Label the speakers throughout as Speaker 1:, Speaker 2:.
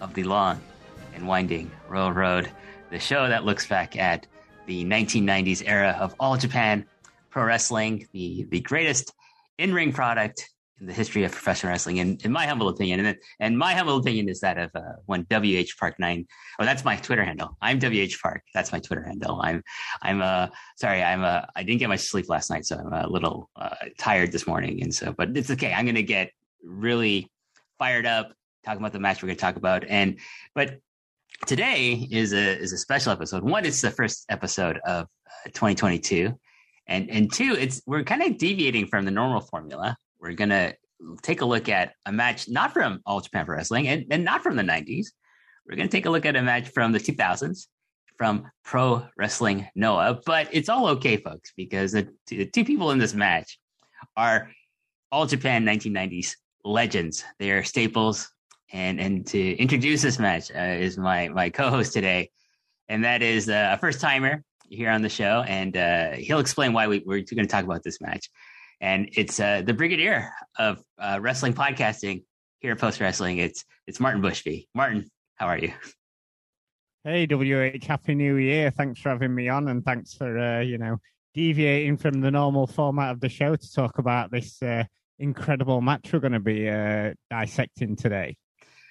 Speaker 1: of the long and winding Royal Road the show that looks back at the 1990s era of All Japan Pro Wrestling, the, the greatest in ring product in the history of professional wrestling, in, in my humble opinion. And, and my humble opinion is that of uh, when WH Park 9, oh, that's my Twitter handle. I'm WH Park. That's my Twitter handle. I'm, I'm, uh, sorry, I'm, uh, I didn't get much sleep last night, so I'm a little uh, tired this morning. And so, but it's okay. I'm to get really fired up talking about the match we're going to talk about. And, but today is a is a special episode. One, it's the first episode of uh, 2022, and and two, it's we're kind of deviating from the normal formula. We're gonna take a look at a match not from All Japan Pro Wrestling and, and not from the 90s. We're gonna take a look at a match from the 2000s from Pro Wrestling Noah. But it's all okay, folks, because the, the two people in this match are All Japan 1990s legends. They are staples and and to introduce this match uh, is my my co-host today, and that is uh, a first timer here on the show, and uh, he'll explain why we, are going to talk about this match. And it's uh, the brigadier of uh, wrestling podcasting here at Post Wrestling. It's it's Martin Bushby. Martin, how are you?
Speaker 2: Hey, WH, happy New Year! Thanks for having me on, and thanks for uh, you know deviating from the normal format of the show to talk about this incredible match we're going to be dissecting today.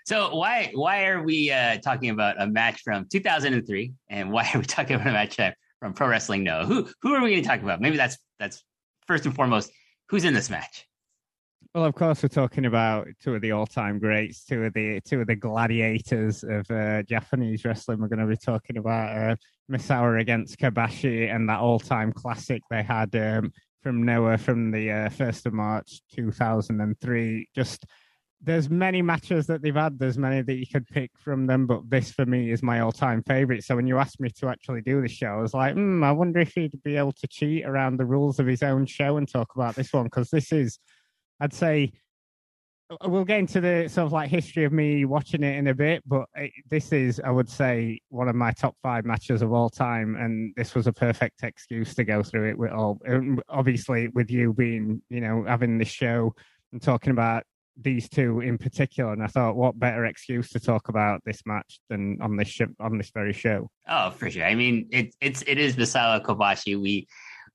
Speaker 1: So why why are we uh, talking about a match from 2003, and why are we talking about a match from Pro Wrestling Noah? Who who are we going to talk about? Maybe that's that's first and foremost. Who's in this match?
Speaker 2: Well, of course, we're talking about two of the all-time greats, two of the two of the gladiators of uh, Japanese wrestling. We're going to be talking about uh, Misawa against Kobashi and that all-time classic they had um, from Noah from the uh, first of March 2003. Just there's many matches that they've had. There's many that you could pick from them, but this for me is my all-time favorite. So when you asked me to actually do the show, I was like, hmm, I wonder if he'd be able to cheat around the rules of his own show and talk about this one because this is, I'd say, uh, we'll get into the sort of like history of me watching it in a bit, but it, this is, I would say, one of my top five matches of all time, and this was a perfect excuse to go through it with all. Obviously, with you being, you know, having this show and talking about these two in particular, and I thought, what better excuse to talk about this match than on this sh- on this very show?
Speaker 1: Oh, for sure. I mean, it, it's it is Misawa Kobashi. We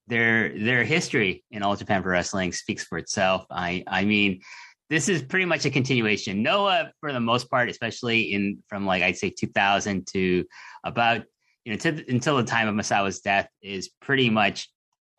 Speaker 1: their their history in All Japan Pro Wrestling speaks for itself. I I mean, this is pretty much a continuation. Noah, for the most part, especially in from like I'd say 2000 to about you know to, until the time of Misawa's death, is pretty much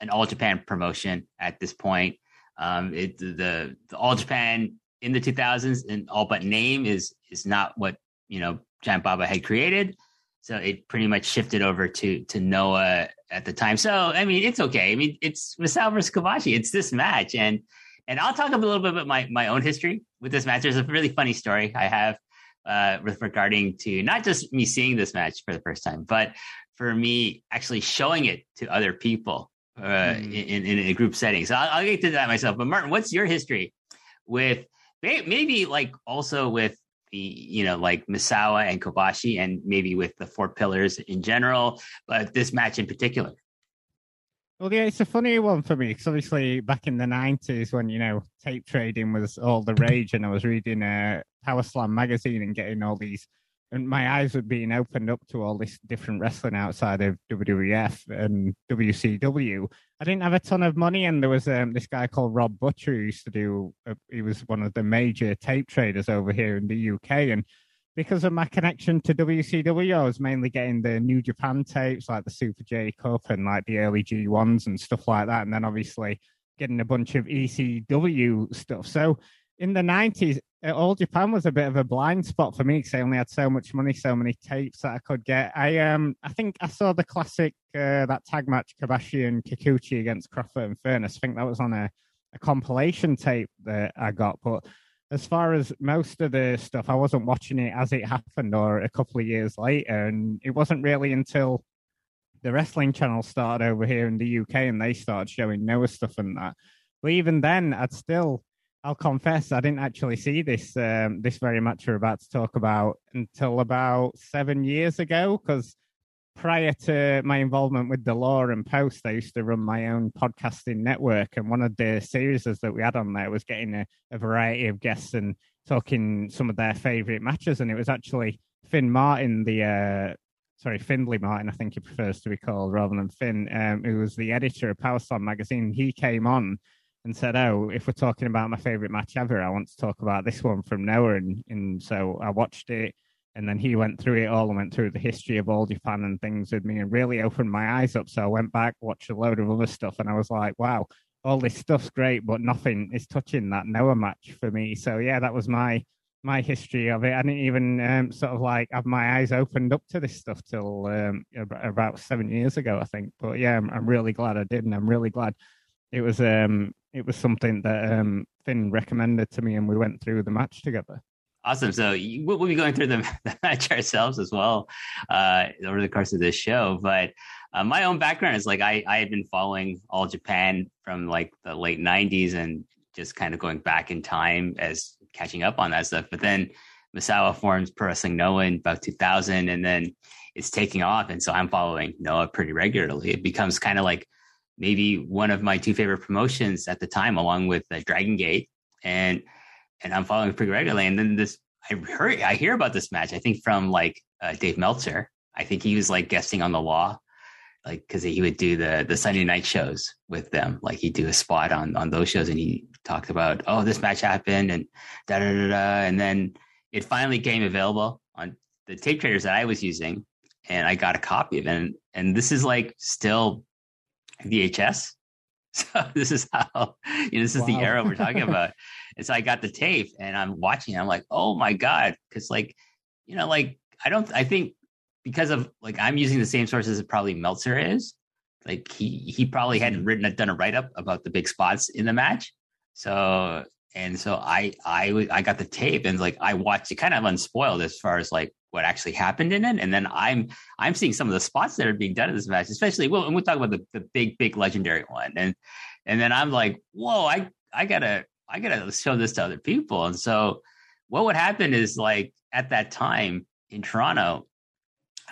Speaker 1: an All Japan promotion at this point. Um, it, the, the All Japan in the 2000s and all but name is is not what you know Giant Baba had created. So it pretty much shifted over to to Noah at the time. So I mean, it's okay. I mean, it's Misawa versus Kobashi. It's this match, and and I'll talk a little bit about my my own history with this match. There's a really funny story I have uh, with regarding to not just me seeing this match for the first time, but for me actually showing it to other people uh, mm. in, in a group setting. So I'll, I'll get to that myself. But Martin, what's your history with maybe like also with the you know like Misawa and Kobashi, and maybe with the four pillars in general, but this match in particular.
Speaker 2: Well, yeah, it's a funny one for me because obviously back in the nineties when you know tape trading was all the rage, and I was reading a uh, Power Slam magazine and getting all these and my eyes were being opened up to all this different wrestling outside of WWF and WCW. I didn't have a ton of money, and there was um, this guy called Rob Butcher who used to do. Uh, he was one of the major tape traders over here in the UK, and because of my connection to WCW, I was mainly getting the New Japan tapes, like the Super J Cup and like the early G1s and stuff like that. And then obviously getting a bunch of ECW stuff. So in the 90s, uh, All Japan was a bit of a blind spot for me because I only had so much money, so many tapes that I could get. I um, I think I saw the classic uh, that tag match Kobashi and Kikuchi against Kroffat and Furnas. I think that was on a, a compilation tape that I got, but as far as most of the stuff, I wasn't watching it as it happened or a couple of years later. And it wasn't really until the wrestling channel started over here in the UK and they started showing Noah stuff and that. But even then, I'd still, I'll confess, I didn't actually see this um, this very much we're about to talk about until about seven years ago because prior to my involvement with the law and post i used to run my own podcasting network and one of the series that we had on there was getting a, a variety of guests and talking some of their favorite matches and it was actually finn martin the uh, sorry findlay martin i think he prefers to be called rather than finn um, who was the editor of power slam magazine. He came on and said oh if we're talking about my favorite match ever i want to talk about this one from noah and, and so i watched it and then he went through it all and went through the history of all Japan and things with me and really opened my eyes up. So I went back, watched a load of other stuff, and I was like, wow, all this stuff's great, but nothing is touching that Noah match for me. So yeah, that was my my history of it. I didn't even um, sort of like have my eyes opened up to this stuff till um, about seven years ago, I think. But yeah, I'm, I'm, really glad I did, and I'm really glad it was um, it was something that um, Finn recommended to me, and we went through the match together.
Speaker 1: Awesome. So we'll be going through the, the match ourselves as well uh, over the course of this show. But uh, my own background is like I, I had been following All Japan from like the late 90s and just kind of going back in time as catching up on that stuff. But then Misawa forms Pro Wrestling Noah in about 2000 and then it's taking off. And so I'm following Noah pretty regularly. It becomes kind of like maybe one of my two favorite promotions at the time, along with uh, Dragon Gate. And and I'm following pretty regularly. And then this, I heard, I hear about this match. I think from like uh, Dave Meltzer. I think he was like guesting on the law, like because he would do the the Sunday night shows with them. Like he'd do a spot on on those shows, and he talked about, oh, this match happened, and da da da da, and then it finally came available on the tape traders that I was using, and I got a copy of it. And, and this is like still VHS. So this is how you know this is wow. the era we're talking about. and so I got the tape and I'm watching. It, I'm like, oh my god, because like you know, like I don't. I think because of like I'm using the same sources that probably Meltzer is. Like he he probably hadn't written done a write up about the big spots in the match. So and so I I I got the tape and like I watched it kind of unspoiled as far as like what actually happened in it. And then I'm I'm seeing some of the spots that are being done in this match, especially well, and we'll talk about the, the big, big legendary one. And and then I'm like, whoa, I I gotta I gotta show this to other people. And so what would happen is like at that time in Toronto,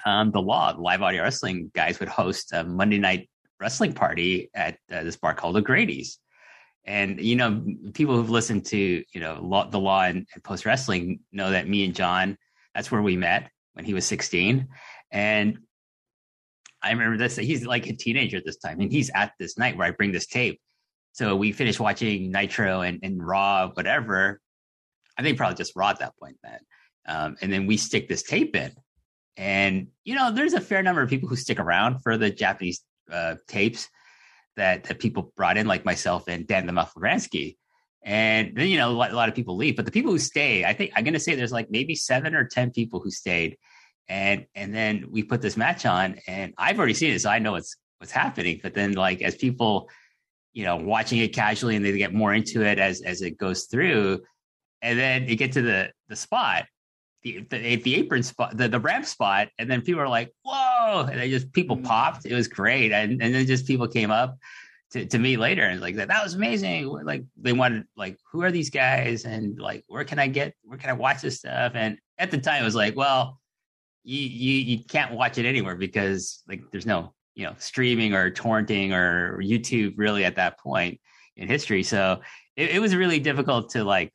Speaker 1: um, the law, live audio wrestling guys would host a Monday night wrestling party at uh, this bar called O'Grady's. And you know, people who've listened to you know law, the law and, and post wrestling know that me and John that's where we met when he was 16. And I remember this, he's like a teenager at this time, and he's at this night where I bring this tape. So we finished watching Nitro and, and Raw, whatever. I think probably just Raw at that point then. Um, and then we stick this tape in. And, you know, there's a fair number of people who stick around for the Japanese uh, tapes that, that people brought in, like myself and Dan the Muff Ransky. And then, you know, a lot, of people leave, but the people who stay, I think I'm going to say there's like maybe seven or 10 people who stayed. And, and then we put this match on and I've already seen it. So I know what's, what's happening. But then like, as people, you know, watching it casually and they get more into it as, as it goes through, and then you get to the, the spot, the, the, the apron spot, the, the ramp spot. And then people are like, whoa. And they just, people mm. popped. It was great. And, and then just people came up to, to me later and like that that was amazing. Like they wanted like who are these guys? And like where can i get where can i watch this stuff? And at the time it was like well you you, you can't watch it anywhere because like there's no you know streaming or torrenting or youtube really at that point in history. So it, it was really difficult to like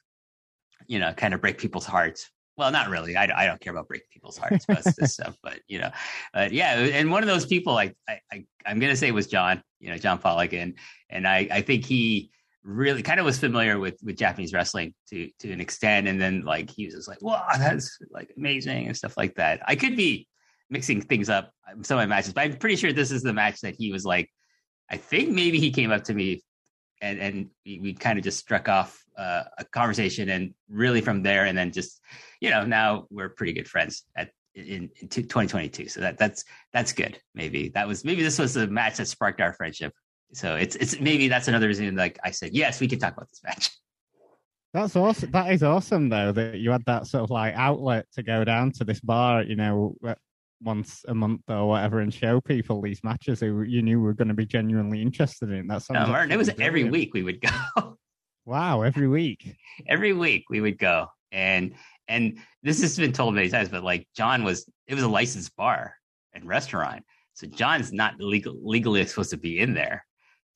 Speaker 1: you know kind of break people's hearts. Well, not really. I, I don't care about breaking people's hearts about this stuff, but you know, but yeah. And one of those people, like I, I, am gonna say was John, you know, John Pollock, and and I, I think he really kind of was familiar with with Japanese wrestling to to an extent, and then like he was just like, "Wow, that's like amazing" and stuff like that. I could be mixing things up some of my matches, but I'm pretty sure this is the match that he was like. I think maybe he came up to me and and we, we kind of just struck off uh, a conversation, and really from there, and then just you know now we're pretty good friends at in, in 2022. So that that's that's good. Maybe that was maybe this was the match that sparked our friendship. So it's it's maybe that's another reason. Like I said, yes, we can talk about this match.
Speaker 2: That's awesome. That is awesome, though, that you had that sort of like outlet to go down to this bar, you know, once a month or whatever, and show people these matches who you knew were going to be genuinely interested in. That's
Speaker 1: no, Martin. It was brilliant. every week we would go.
Speaker 2: wow, every week.
Speaker 1: every week we would go, and and this has been told many times, but like John was, it was a licensed bar and restaurant, so John's not legal, legally supposed to be in there.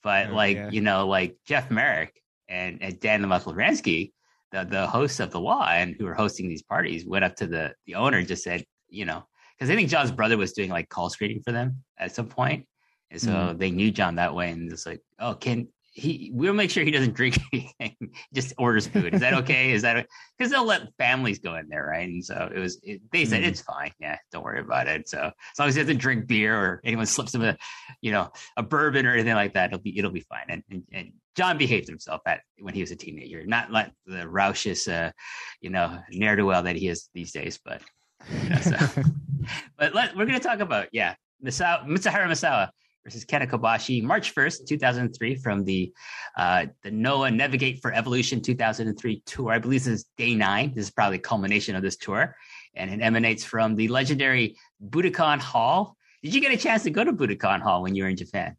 Speaker 1: But oh, like yeah. you know, like Jeff Marek and, and Dan the Muscle Ransky, the the hosts of the law and who were hosting these parties, went up to the the owner and just said, you know, because I think John's brother was doing like call screening for them at some point, and so mm. they knew John that way, and it's like, oh, can he we'll make sure he doesn't drink anything just orders food. Is that okay? Is that because they'll let families go in there right? And so it was it, they said mm it's fine. Yeah don't worry about it. So as long as he doesn't drink beer or anyone slips him a you know a bourbon or anything like that it'll be it'll be fine. And and, and john behaved himself at when he was a teenager. Not like the raucous uh you know ne'er-do-well that he is these days but you know, so. but let, we're going to talk about yeah Misawa, Mitsuharu Misawa versus Kenta Kobashi, March 1st, 2003, from the uh, the Noah Navigate for Evolution 2003 tour. I believe this is day nine. This is probably the culmination of this tour. And it emanates from the legendary Budokan Hall. Did you get a chance to go to Budokan Hall when you were in Japan?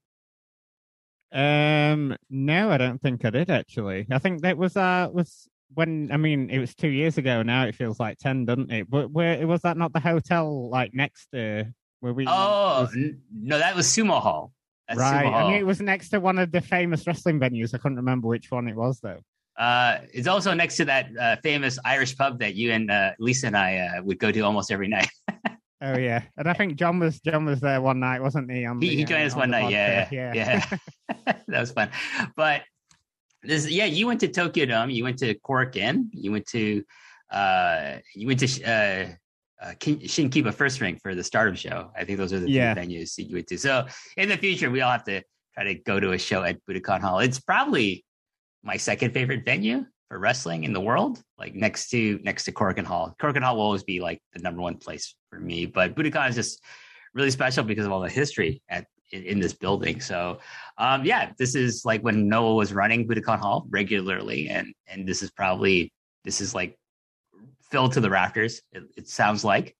Speaker 2: Um, no, I don't think I did actually. I think that was uh was when I mean it was two years ago. Now it feels like ten, doesn't it? But where was that not the hotel like next to where we?
Speaker 1: Oh was... no, that was Sumo Hall.
Speaker 2: That's right, Sumo Hall. I mean it was next to one of the famous wrestling venues. I couldn't remember which one it was though.
Speaker 1: Uh, it's also next to that uh, famous Irish pub that you and uh, Lisa and I uh, would go to almost every night.
Speaker 2: oh yeah, and I think John was John was there one night, wasn't he?
Speaker 1: he, the, he joined us one night. Yeah, yeah, yeah. yeah. that was fun. But this, yeah, you went to Tokyo Dome. You went to Korakuen. You went to uh, you went to uh, uh, Shinkiba First Ring for the Stardom show. I think those are the yeah. venues that you went to. So in the future, we all have to try to go to a show at Budokan Hall. It's probably my second favorite venue for wrestling in the world, like next to next to Korakuen Hall. Korakuen Hall will always be like the number one place for me, but Budokan is just really special because of all the history at in, in this building. So um, yeah, this is like when Noah was running Budokan Hall regularly, and and this is probably this is like filled to the rafters. It, it sounds like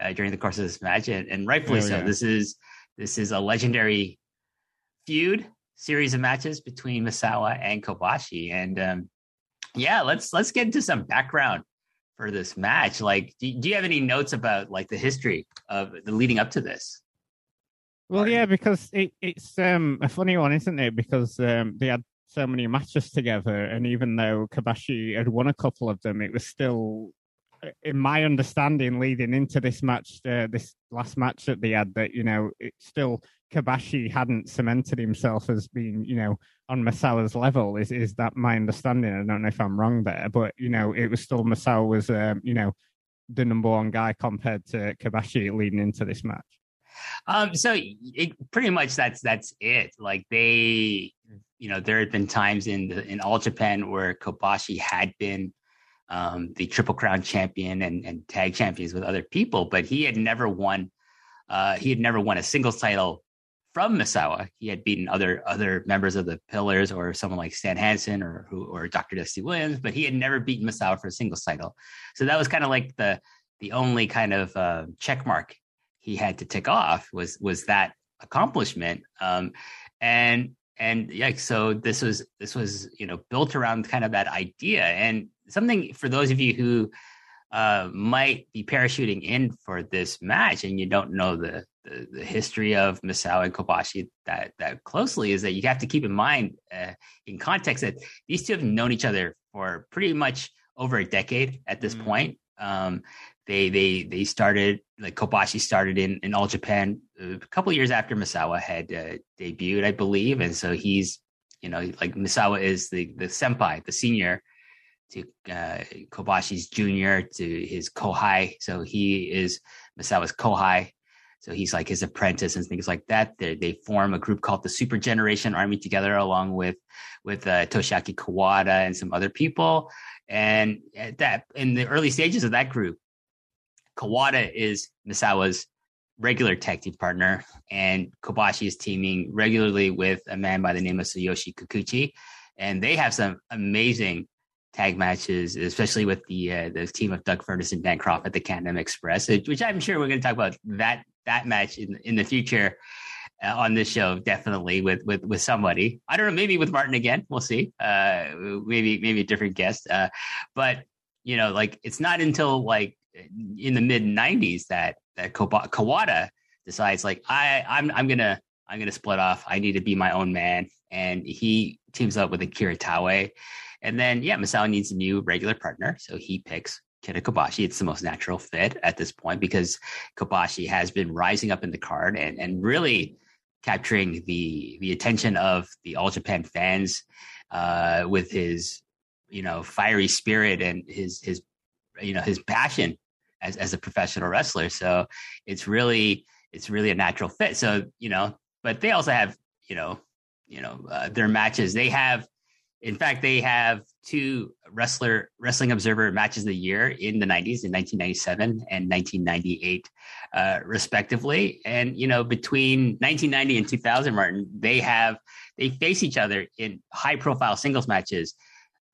Speaker 1: uh, during the course of this match, and, and rightfully oh, so. Yeah. This is this is a legendary feud series of matches between Misawa and Kobashi, and um, yeah, let's let's get into some background for this match. Like, do, do you have any notes about like the history of the leading up to this?
Speaker 2: Well, yeah, because it, it's um, a funny one, isn't it? Because um, they had so many matches together, and even though Kobashi had won a couple of them, it was still in my understanding, leading into this match, uh, this last match that they had, that you know, it still Kobashi hadn't cemented himself as being, you know, on Misawa's level. Is is that my understanding? I don't know if I'm wrong there, but you know, it was still Misawa was, um, you know, the number one guy compared to Kobashi leading into this match.
Speaker 1: Um, so it, pretty much that's that's it. Like they, you know, there had been times in the, in all Japan where Kobashi had been um, the Triple Crown champion and, and tag champions with other people, but he had never won. Uh, he had never won a singles title from Misawa. He had beaten other other members of the Pillars or someone like Stan Hansen or who or Dr. Dusty Williams, but he had never beaten Misawa for a singles title. So that was kind of like the the only kind of uh, check mark he had to tick off was was that accomplishment. Um, and and yeah, so this was this was you know built around kind of that idea and something for those of you who uh, might be parachuting in for this match and you don't know the, the, the history of Misawa and Kobashi that that closely is that you have to keep in mind uh, in context that these two have known each other for pretty much over a decade at this mm. point. Um, they they they started like Kobashi started in in All Japan a couple years after Misawa had uh, debuted, I believe, and so he's You know, like Misawa is the the senpai, the senior to uh, Kobashi's junior to his kohai. So he is Misawa's kohai. So he's like his apprentice and things like that. They, they form a group called the Super Generation Army together, along with with uh, Toshiaki Kawada and some other people. And that in the early stages of that group, Kawada is Misawa's regular tag team partner, and Kobashi is teaming regularly with a man by the name of Tsuyoshi Kikuchi, and they have some amazing tag matches, especially with the uh, the team of Doug Furnas and Dan Kroffat at the Can-Am Express, which I'm sure we're going to talk about that that match in in the future uh, on this show. Definitely with with with somebody. I don't know, maybe with Martin again. We'll see. Uh, maybe maybe a different guest. Uh, but you know, like it's not until like in the mid '90s that that Kawada decides like I I'm I'm gonna I'm gonna split off. I need to be my own man, and he teams up with Akira Taue and then, yeah, Misawa needs a new regular partner. So he picks Kenta Kobashi. It's the most natural fit at this point because Kobashi has been rising up in the card and, and really capturing the the attention of the All Japan fans uh, with his you know fiery spirit and his his you know his passion as as a professional wrestler. So it's really it's really a natural fit. So you know, but they also have you know you know uh, their matches. They have in fact, they have two wrestler wrestling observer matches of the year in the 90s in 1997 and 1998 uh, respectively. And you know between 1990 and 2000 martin they have they face each other in high profile singles matches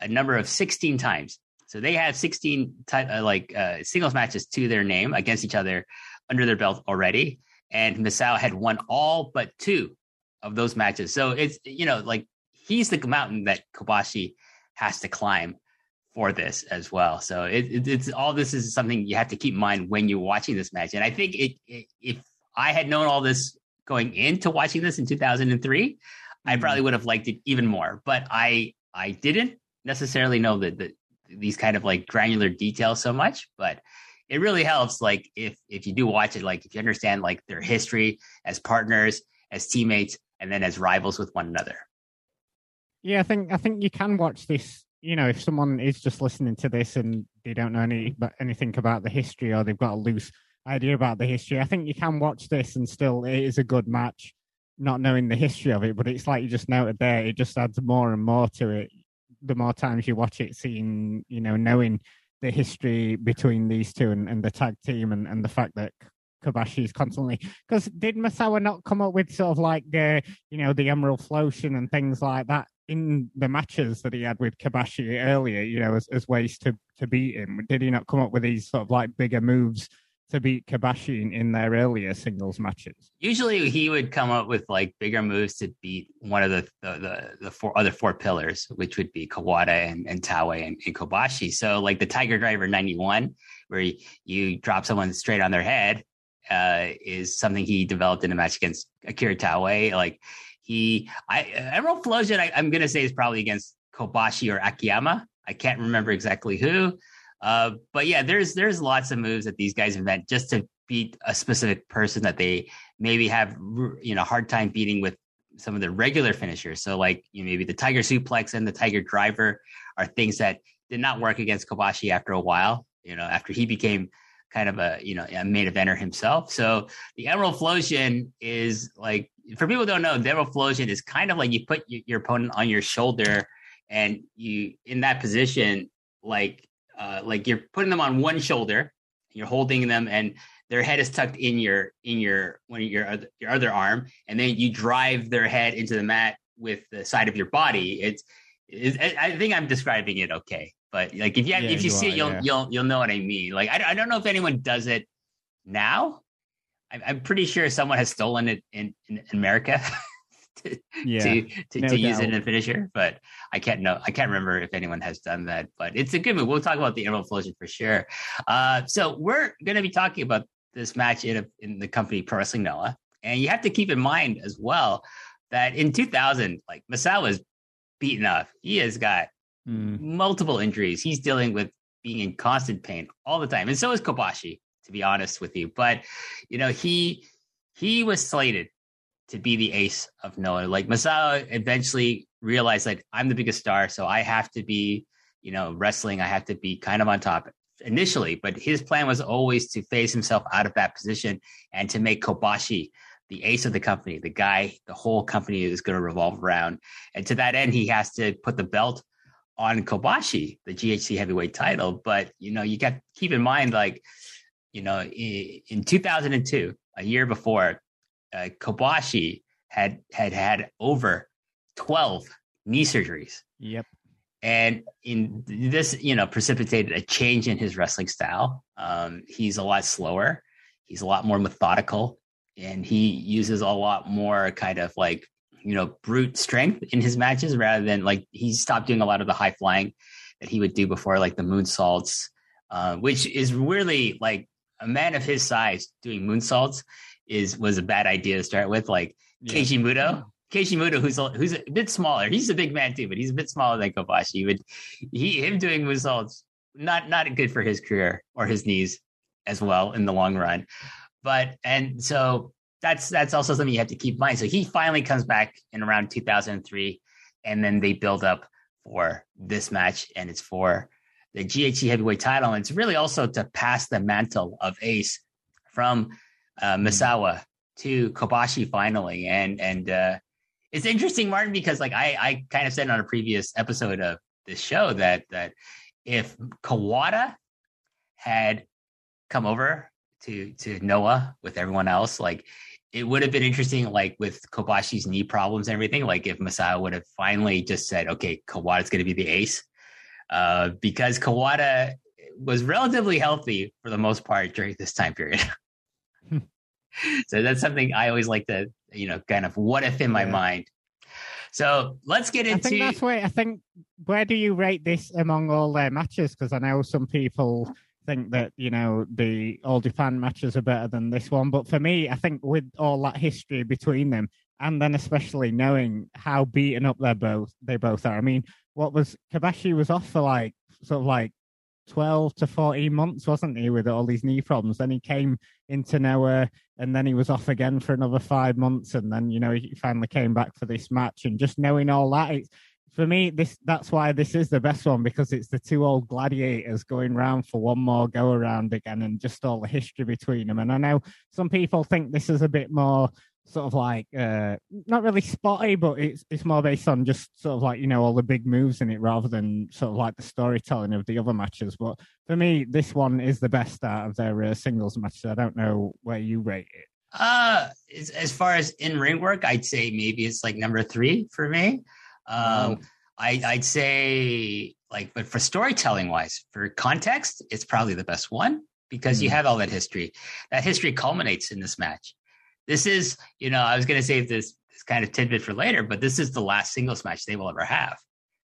Speaker 1: a number of 16 times. So they have 16 t- uh, like uh, singles matches to their name against each other under their belt already. And Misawa had won all but two of those matches. So it's you know like he's the mountain that Kobashi has to climb for this as well. So it, it, it's all this is something you have to keep in mind when you're watching this match. And I think it, if I had known all this going into watching this in 2003, mm-hmm. I probably would have liked it even more. But I I didn't necessarily know that the, these kind of like granular details so much, but it really helps like if if you do watch it like if you understand like their history as partners as teammates and then as rivals with one another
Speaker 2: yeah, I think I think you can watch this. You know, if someone is just listening to this and they don't know any but anything about the history or they've got a loose idea about the history, I think you can watch this and still it is a good match, not knowing the history of it. But it's like you just noted there, it just adds more and more to it. The more times you watch it, seeing you know, knowing the history between these two and, and the tag team and, and the fact that Kobashi is constantly because did Misawa not come up with sort of like the you know the Emerald Flowsion and things like that in the matches that he had with Kobashi earlier, you know, as, as ways to, to beat him? Did he not come up with these sort of like bigger moves to beat Kobashi in, in their earlier singles matches?
Speaker 1: Usually he would come up with like bigger moves to beat one of the the, the, the four other four pillars, which would be Kawada and, and Taue and, and Kobashi. So like the Tiger Driver 91, where you, you drop someone straight on their head, uh, is something he developed in a match against Akira Taue. Like he, I Emerald Flowsion, I, am gonna say is probably against Kobashi or Akiyama. I can't remember exactly who, uh, but yeah, there's there's lots of moves that these guys invent just to beat a specific person that they maybe have you know hard time beating with some of the regular finishers. So like you know, maybe the Tiger Suplex and the Tiger Driver are things that did not work against Kobashi after a while. You know, after he became kind of a you know a main eventer himself. So the Emerald Flowsion is like for people who don't know, the Emerald Flowsion is kind of like you put your opponent on your shoulder, and you in that position, like uh, like you're putting them on one shoulder, you're holding them, and their head is tucked in your in your one your other, your other arm, and then you drive their head into the mat with the side of your body. It's, it's I think I'm describing it okay, but like if you have, yeah, if you, you see are, it, you'll yeah. you'll you'll know what I mean. Like I I don't know if anyone does it now, I'm pretty sure someone has stolen it in, in America to, yeah, to, to, no to use it in a finisher, but I can't know. I can't remember if anyone has done that, but it's a good move. We'll talk about the Emerald Flowsion for sure. Uh, so we're going to be talking about this match in, a, in the company Pro Wrestling Noah. And you have to keep in mind as well that in 2000, like Misawa was beaten up. He has got mm. multiple injuries. He's dealing with being in constant pain all the time. And so is Kobashi to be honest with you. But you know, he he was slated to be the ace of Noah. Like Misawa eventually realized like I'm the biggest star, so I have to be, you know, wrestling. I have to be kind of on top initially. But his plan was always to phase himself out of that position and to make Kobashi the ace of the company, the guy the whole company is going to revolve around. And to that end, he has to put the belt on Kobashi, the GHC heavyweight title. But you know, you got to keep in mind, like, you know, in, in 2002, a year before, uh, Kobashi had had had over 12 knee surgeries.
Speaker 2: Yep.
Speaker 1: And in this, you know, precipitated a change in his wrestling style. Um, he's a lot slower. He's a lot more methodical, and he uses a lot more kind of like you know brute strength in his matches rather than like he stopped doing a lot of the high flying that he would do before, like the moonsaults, uh, which is really like a man of his size doing moonsaults is was a bad idea to start with. Like yeah. Keiji Muto, Keiji Muto, who's a, who's a bit smaller. He's a big man too, but he's a bit smaller than Kobashi. But he him doing moonsaults not not good for his career or his knees as well in the long run. But and so that's that's also something you have to keep in mind. So he finally comes back in around 2003, and then they build up for this match, and it's for the GHC heavyweight title, and it's really also to pass the mantle of Ace from uh, mm-hmm. Misawa to Kobashi finally, and and uh, it's interesting, Martin, because like I I kind of said on a previous episode of this show that that if Kawada had come over to to Noah with everyone else, like it would have been interesting, like with Kobashi's knee problems and everything, like if Misawa would have finally just said, okay, Kawada's going to be the ace. Uh, because Kawada was relatively healthy for the most part during this time period. so that's something I always like to, you know, kind of what if in my yeah. mind. So let's get into.
Speaker 2: I think that's where I think. Where do you rate this among all their matches? Because I know some people think that you know the All Japan matches are better than this one, but for me, I think with all that history between them, and then especially knowing how beaten up they're both they both are. I mean, what was Kobashi was off for like sort of like 12 to 14 months, wasn't he, with all these knee problems? Then he came into Noah and then he was off again for another five months. And then, you know, he finally came back for this match. And just knowing all that, it's, for me, this that's why this is the best one because it's the two old gladiators going round for one more go around again, and just all the history between them. And I know some people think this is a bit more sort of like uh not really spotty, but it's it's more based on just sort of like you know all the big moves in it rather than sort of like the storytelling of the other matches. But for me, this one is the best out of their uh, singles matches. I don't know where you rate it.
Speaker 1: Uh, as, as far as in ring work, I'd say maybe it's like number three for me. Um, I, I'd say like, but for storytelling wise, for context, it's probably the best one because mm. you hmm. have all that history. That history culminates in this match. This is, you know, I was going to save this this kind of tidbit for later, but this is the last singles match they will ever have.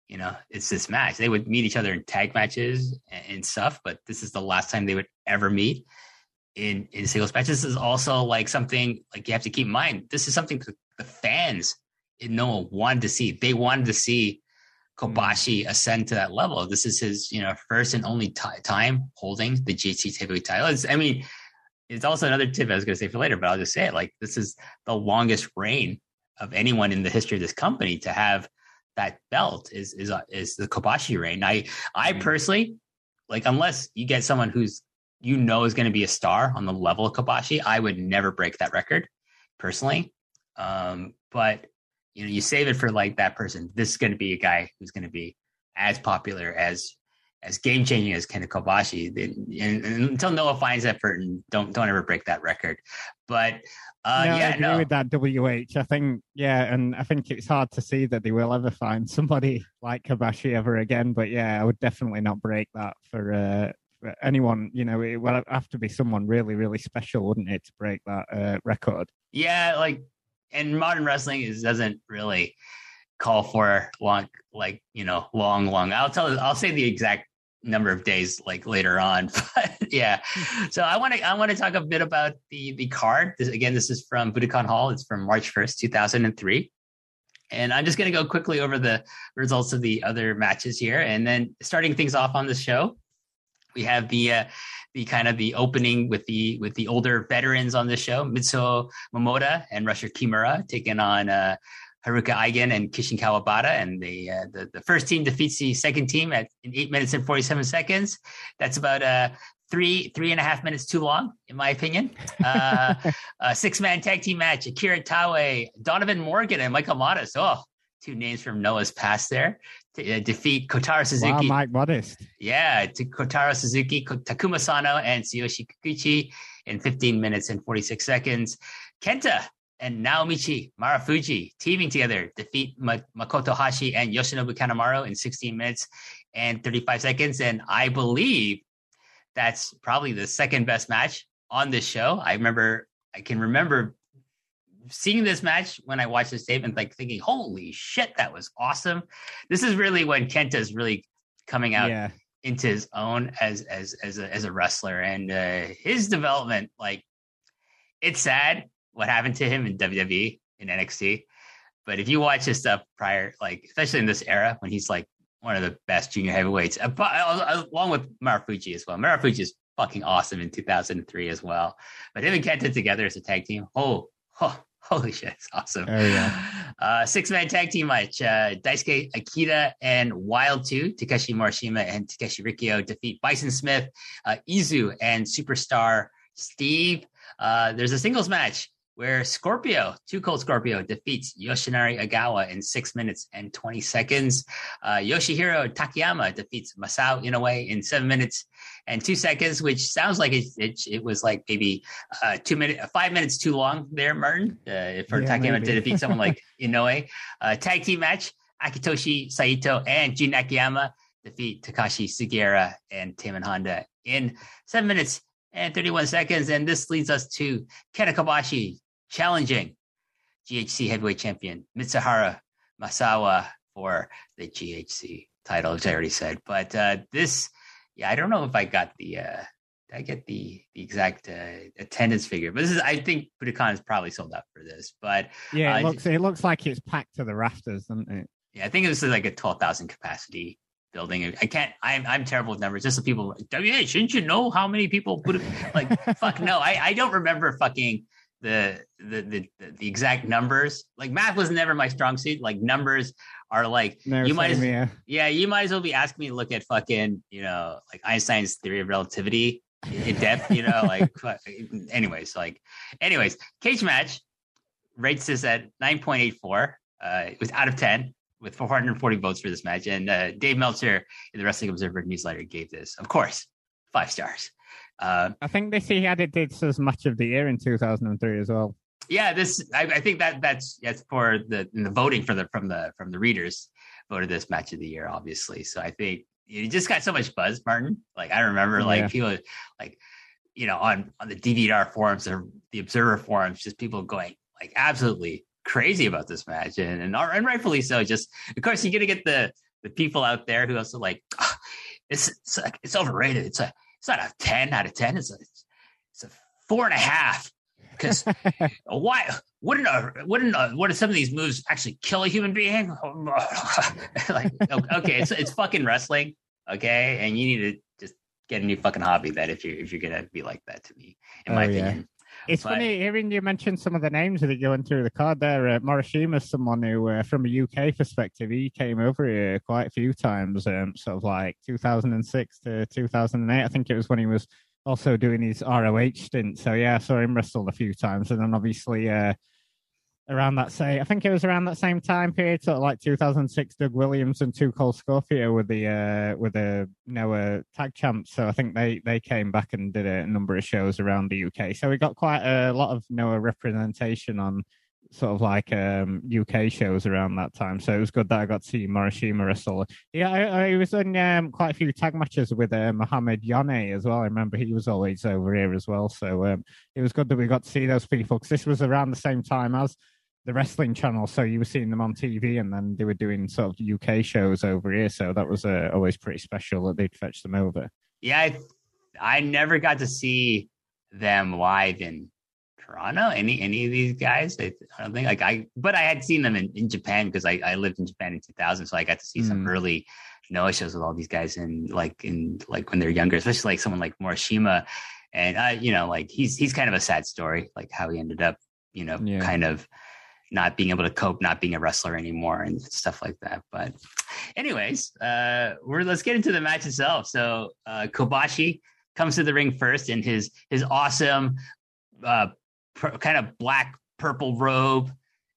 Speaker 1: You know, it's this match. They would meet each other in tag matches and, and stuff, but this is the last time they would ever meet in in singles matches. This is also like something like you have to keep in mind. This is something the fans Noah wanted to see. They wanted to see Kobashi ascend to that level. This is his, you know, first and only t- time holding the GHC heavyweight title. It's, I mean, it's also another tip I was going to say for later, but I'll just say it. Like this is the longest reign of anyone in the history of this company to have that belt is is uh, is the Kobashi reign. I I mm-hmm. personally like unless you get someone who's you know is going to be a star on the level of Kobashi, I would never break that record personally. Um, but you know, you save it for like that person. This is going to be a guy who's going to be as popular as as game changing as Kenta Kobashi. And, and, until Noah finds that person, don't don't ever break that record. But uh, no, yeah, I
Speaker 2: agree
Speaker 1: no.
Speaker 2: with that. WH, I think yeah, and I think it's hard to see that they will ever find somebody like Kobashi ever again. But yeah, I would definitely not break that for. Uh, for anyone, you know, it would have to be someone really, really special, wouldn't it, to break that uh, record?
Speaker 1: Yeah, like and modern wrestling is doesn't really call for long like you know long long i'll tell i'll say the exact number of days like later on but yeah. So i want to i want to talk a bit about the the card. This, again this is from budokan hall. It's from march 1st 2003 and i'm just going to go quickly over the results of the other matches here. And then starting things off on the show we have the uh, the kind of the opening with the with the older veterans on the show, Mitsuo Momota and Rusher Kimura taking on uh, Haruka Eigen and Kishin Kawabata, and the, uh, the the first team defeats the second team at in eight minutes and forty seven seconds. That's about uh three three and a half minutes too long, in my opinion. Uh, a six man tag team match: Akira Taue, Donovan Morgan, and Michael Modest. Oh, two names from Noah's past there. To, uh, defeat Kotaro Suzuki.
Speaker 2: Wow, Mike Modest.
Speaker 1: Yeah, to Kotaro Suzuki, Takuma Sano, and Tsuyoshi Kikuchi in 15 minutes and 46 seconds. Kenta and Naomichi Marufuji teaming together defeat Makoto Hashi and Yoshinobu Kanemaru in 16 minutes and 35 seconds. And I believe that's probably the second best match on this show. I remember, I can remember seeing this match when I watched this tape and like thinking, holy shit, that was awesome. This is really when Kenta is really coming out yeah. into his own as as as a as a wrestler and uh, his development. Like, it's sad what happened to him in WWE in NXT, but if you watch his stuff prior, like especially in this era when he's like one of the best junior heavyweights, along with Marufuji as well. Marufuji is fucking awesome in 2003 as well. But him and Kenta together as a tag team, oh, oh holy shit, it's awesome. Oh, yeah. Uh, six man tag team match. Uh, Daisuke Akita and Wild 2, Takeshi Morishima and Takeshi Rikio defeat Bison Smith, uh, Izu, and superstar Steve. Uh, there's a singles match where Scorpio, Too Cold Scorpio, defeats Yoshinari Ogawa in six minutes and 20 seconds. Uh, Yoshihiro Takayama defeats Masao Inoue in seven minutes and two seconds, which sounds like it, it, it was like maybe uh, two minutes, five minutes too long there, Martin, uh, for yeah, Takayama maybe. to defeat someone like Inoue. Uh, tag team match, Akitoshi Saito and Jun Akiyama defeat Takashi Sugiura and Tamon Honda in seven minutes and 31 seconds. And this leads us to Kenta Kobashi challenging GHC heavyweight champion Mitsuharu Misawa for the GHC title, as I already said. But uh, this, yeah, I don't know if I got the, uh, I get the the exact uh, attendance figure, but this is I think Budokan is probably sold out for this. But
Speaker 2: yeah, it uh, looks it looks like it's packed to the rafters, doesn't it?
Speaker 1: Yeah, I think this is like a twelve thousand capacity building. I can't. I'm I'm terrible with numbers. Just the people. Shouldn't you know how many people put like? fuck no. I I don't remember fucking the, the the the exact numbers. Like math was never my strong suit. Like numbers are like never you might as, yeah. yeah you might as well be asking me to look at fucking you know like Einstein's theory of relativity in depth. You know like anyways like anyways Cagematch rates this at nine point eight four. Uh, it was out of ten with 440 votes for this match. And uh, Dave Meltzer in the Wrestling Observer newsletter gave this, of course, five stars.
Speaker 2: Uh, I think they see had it did as much of the year in 2003 as well.
Speaker 1: Yeah, this I, I think that that's that's for the the voting for the from the from the readers voted this match of the year, obviously. So I think you just got so much buzz, Martin. Like I remember, like yeah. people like you know on on the DVR forums or the Observer forums, just people going like absolutely crazy about this match, and and, and rightfully so. Just of course you're gonna get the the people out there who also like oh, it's it's, it's overrated. It's a it's not a 10 out of 10. It's a, it's a four and a half. Because why wouldn't a, wouldn't a, wouldn't some of these moves actually kill a human being? like, okay, it's, it's fucking wrestling. Okay. And you need to just get a new fucking hobby that if you're, if you're going to be like that to me, in oh, my yeah. opinion.
Speaker 2: It's but, funny hearing you mention some of the names that are going through the card there. Uh, Morishima is someone who, uh, from a UK perspective, he came over here quite a few times, um, sort of like 2006 to 2008. I think it was when he was also doing his ROH stint. So, yeah, I saw him wrestle a few times. And then obviously, uh, around that say I think it was around that same time period, sort of like 2006. Doug Williams and Two Cold Scorpio with the uh, with the Noah tag champs. So I think they they came back and did a number of shows around the UK. So we got quite a lot of Noah representation on sort of like um, UK shows around that time. So it was good that I got to see Morishima wrestle. Yeah, I, I was in um, quite a few tag matches with uh, Mohammed Yone as well. I remember he was always over here as well. So um, it was good that we got to see those people because this was around the same time as the wrestling channel, so you were seeing them on TV, and then they were doing sort of UK shows over here. So that was uh, always pretty special that they'd fetch them over.
Speaker 1: Yeah, I, I never got to see them live in Toronto. Any any of these guys? I, I don't think like I, but I had seen them in, in Japan because I, I lived in Japan in 2000, so I got to see mm. some early Noah shows with all these guys and like in like when they're younger, especially like someone like Morishima. And uh, you know, like he's he's kind of a sad story, like how he ended up, you know, yeah. kind of not being able to cope, not being a wrestler anymore, and stuff like that. But, anyways, uh, we're let's get into the match itself. So uh, Kobashi comes to the ring first in his his awesome uh, pr- kind of black purple robe.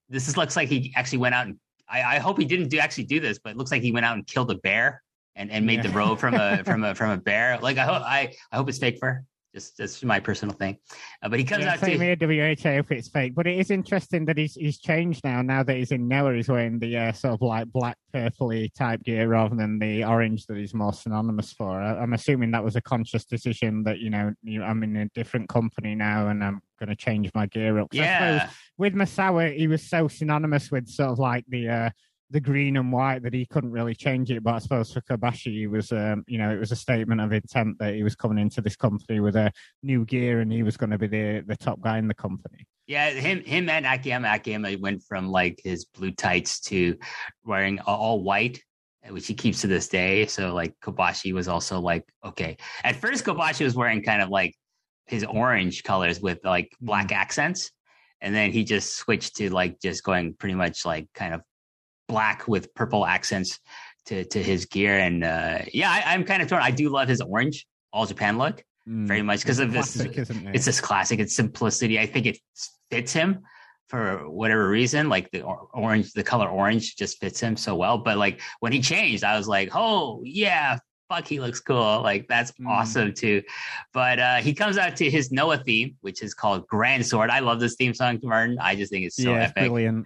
Speaker 1: This is, looks like he actually went out and I, I, hope he didn't do actually do this, but it looks like he went out and killed a bear and, and made yeah. the robe from a from a from a bear. Like I hope I I hope it's fake fur. Just that's my personal thing. Uh, but he comes
Speaker 2: yeah,
Speaker 1: out
Speaker 2: same
Speaker 1: to
Speaker 2: here, WHA if it's fake. But it is interesting that he's he's changed now. Now that he's in Noah, he's wearing the uh, sort of like black purpley type gear rather than the orange that he's more synonymous for. I, am assuming that was a conscious decision that you know you, I'm in a different company now and I'm going to change my gear up.
Speaker 1: Yeah.
Speaker 2: with Misawa, he was so synonymous with sort of like the. Uh, the green and white that he couldn't really change it. But I suppose for Kobashi, he was, um, you know, it was a statement of intent that he was coming into this company with a new gear and he was going to be the the top guy in the company.
Speaker 1: Yeah, him him and Akiyama Akiyama went from like his blue tights to wearing all white, which he keeps to this day. So like Kobashi was also like okay. At first, Kobashi was wearing kind of like his orange colors with like black mm. accents and then he just switched to like just going pretty much like kind of black with purple accents to to his gear. And uh, yeah, I, am kind of torn. I do love his orange all Japan look mm, very much because of this. Classic, it? It's this classic. It's simplicity. I think it fits him for whatever reason. Like the orange, the color orange just fits him so well. But like when he changed, I was like, oh yeah. Fuck, he looks cool. Like that's mm. awesome too. But uh he comes out to his Noah theme, which is called Grand Sword. I love this theme song, Martin. I just think it's so
Speaker 2: yeah,
Speaker 1: epic.
Speaker 2: brilliant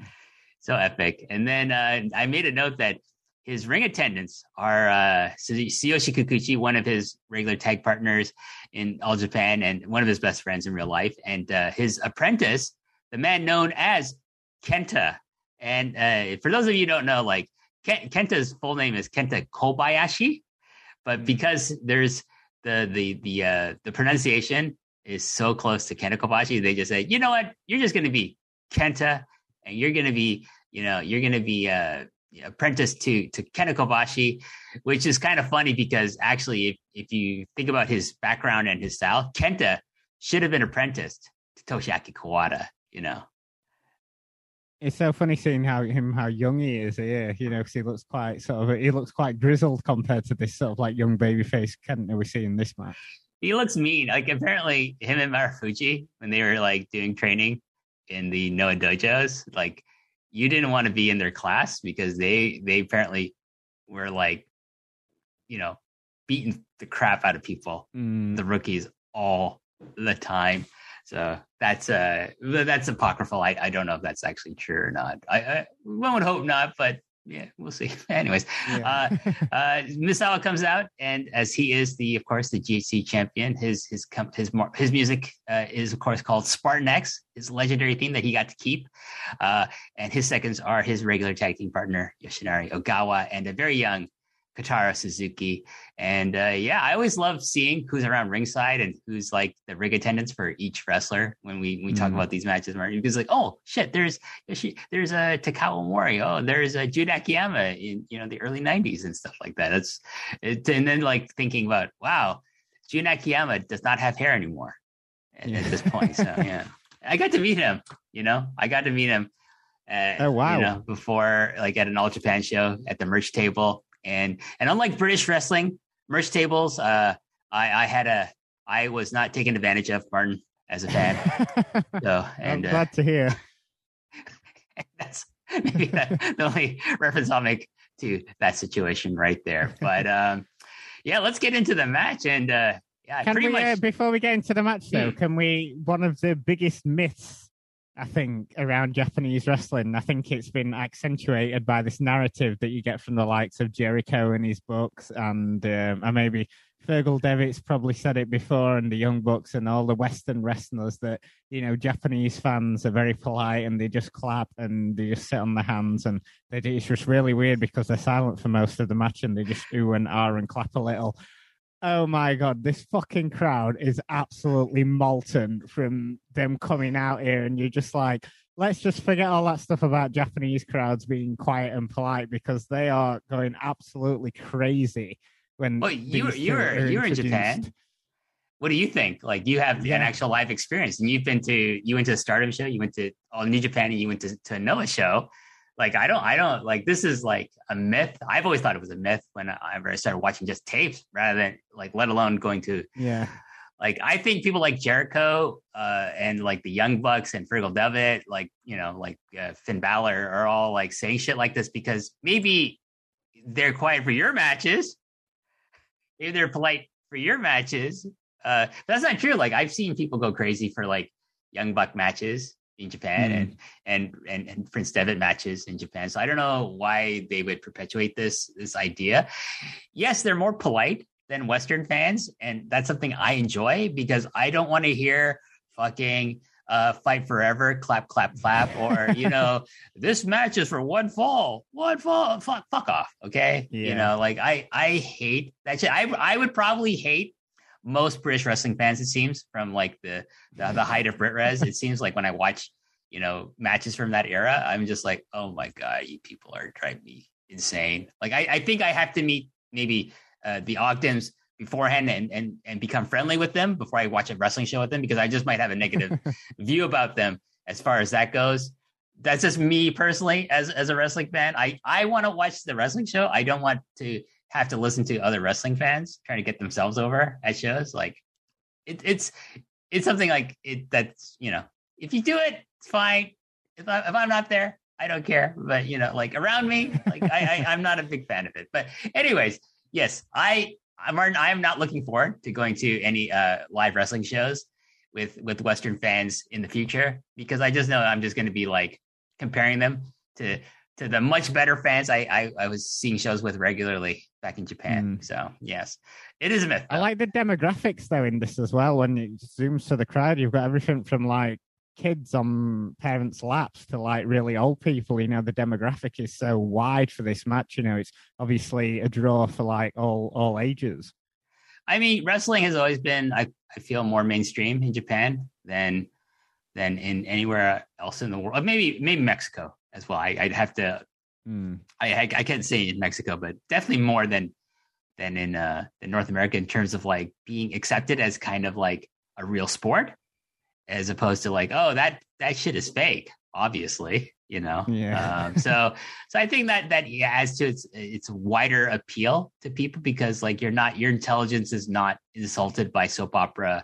Speaker 1: so epic. And then uh, I made a note that his ring attendants are uh, Tsuyoshi Kikuchi, one of his regular tag partners in All Japan and one of his best friends in real life, and uh, his apprentice, the man known as Kenta. And uh, for those of you who don't know, like Kenta's full name is Kenta Kobayashi, but hmm. because there's the the the uh, the pronunciation is so close to Kenta Kobayashi, they just say, you know what, you're just going to be Kenta and you're going to be, you know, you're going to be uh, apprenticed to to Kenta Kobashi, which is kind of funny because actually, if if you think about his background and his style, Kenta should have been apprenticed to Toshiaki Kawada. You know,
Speaker 2: it's so funny seeing how him how young he is here. You know, because he looks quite sort of he looks quite grizzled compared to this sort of like young baby face Kenta we see in this match.
Speaker 1: He looks mean. Like apparently, him and Marufuji when they were like doing training, in the Noah dojos, like you didn't want to be in their class because they they apparently were like, you know, beating the crap out of people, mm. the rookies all the time. So that's uh that's apocryphal. I, I don't know if that's actually true or not. I, I one would hope not, but yeah, we'll see. Anyways, yeah. uh, uh, Misawa comes out, and as he is the, of course, the GHC champion, his his his his music uh, is of course called Spartan X, his legendary theme that he got to keep, uh, and his seconds are his regular tag team partner Yoshinari Ogawa and a very young Kotaro Suzuki. And uh, yeah, I always love seeing who's around ringside and who's like the rig attendants for each wrestler when we we talk mm-hmm. about these matches. Martin. Because like, oh shit, there's there's a Takao Mori. Oh, there's a Jun Akiyama in you know the early '90s and stuff like that. That's it, and then like thinking about wow, Jun Akiyama does not have hair anymore at, yeah. at this point. So yeah, I got to meet him. You know, I got to meet him. Uh,
Speaker 2: oh wow!
Speaker 1: You know, before like at an All Japan show at the merch table, and and unlike British wrestling merch tables, uh, I, I had a I was not taken advantage of, Martin, as a fan. so and
Speaker 2: I'm glad uh, to hear.
Speaker 1: that's maybe that, the only reference I'll make to that situation right there. But um, yeah, let's get into the match and uh, yeah,
Speaker 2: can
Speaker 1: pretty
Speaker 2: we,
Speaker 1: much. Uh,
Speaker 2: before we get into the match, though, hmm. can we? One of the biggest myths I think, around Japanese wrestling. I think it's been accentuated by this narrative that you get from the likes of Jericho in his books, and um, and maybe Fergal Devitt's probably said it before, and the Young Bucks and all the Western wrestlers that you know Japanese fans are very polite and they just clap and they just sit on their hands and they it's just really weird because they're silent for most of the match and they just ooh and ah and clap a little oh my god, this fucking crowd is absolutely molten from them coming out here, and you're just like, let's just forget all that stuff about Japanese crowds being quiet and polite because they are going absolutely crazy when.
Speaker 1: Well, you you were you were in Japan. what do you think? Like you have yeah. an actual live experience, and you've been to you went to the Stardom show, you went to all New Japan, and you went to to a Noah show. Like I don't, I don't like this is like a myth. I've always thought it was a myth when I ever started watching just tapes rather than like, let alone going to
Speaker 2: yeah.
Speaker 1: Like I think people like Jericho uh, and like the Young Bucks and Fergal Devitt, like you know, like uh, Finn Balor, are all like saying shit like this because maybe they're quiet for your matches, maybe they're polite for your matches, uh, that's not true. Like I've seen people go crazy for like young buck matches in Japan mm. and, and and and Prince Devitt matches in Japan. So I don't know why they would perpetuate this this idea. Yes, they're more polite than Western fans, and that's something I enjoy because I don't want to hear fucking uh, fight forever, clap, clap, clap, or you know, this match is for one fall, one fall, fuck, fuck off, okay? Yeah. You know, like I, I hate that shit. I, I would probably hate most British wrestling fans, it seems, from like the the, the height of BritWres, it seems like when I watch, you know, matches from that era, I'm just like, oh my god, you people are driving me insane. Like I, I think I have to meet maybe uh, the Ogdens beforehand and, and and become friendly with them before I watch a wrestling show with them because I just might have a negative view about them as far as that goes. That's just me personally as as a wrestling fan. I I want to watch the wrestling show. I don't want to have to listen to other wrestling fans trying to get themselves over at shows. Like it, it's it's something like it that's you know if you do it, it's fine. If I if I'm not there, I don't care. But you know, like around me, like I, I am not a big fan of it. But anyways, yes, I I'm I am not looking forward to going to any uh, live wrestling shows with with Western fans in the future because I just know I'm just going to be like comparing them to to the much better fans I, I, I was seeing shows with regularly back in Japan. Mm. So yes, it is a myth.
Speaker 2: Though. I like the demographics though in this as well. When it zooms to the crowd, you've got everything from like kids on parents' laps to like really old people. You know, the demographic is so wide for this match. You know, it's obviously a draw for like all all ages.
Speaker 1: I mean, wrestling has always been, I, I feel, more mainstream in Japan than than in anywhere else in the world. Maybe maybe Mexico as well. I, would have to. Mm. I, I, I can't say in Mexico, but definitely more than than in uh in North America in terms of like being accepted as kind of like a real sport, as opposed to like oh that that shit is fake. Obviously, you know.
Speaker 2: Yeah.
Speaker 1: Um, so so I think that that yeah, adds to its its wider appeal to people because like you're not your intelligence is not insulted by soap opera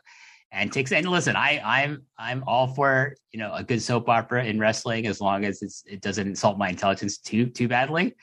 Speaker 1: antics. And listen, I I'm I'm all for you know a good soap opera in wrestling as long as it's it doesn't insult my intelligence too too badly.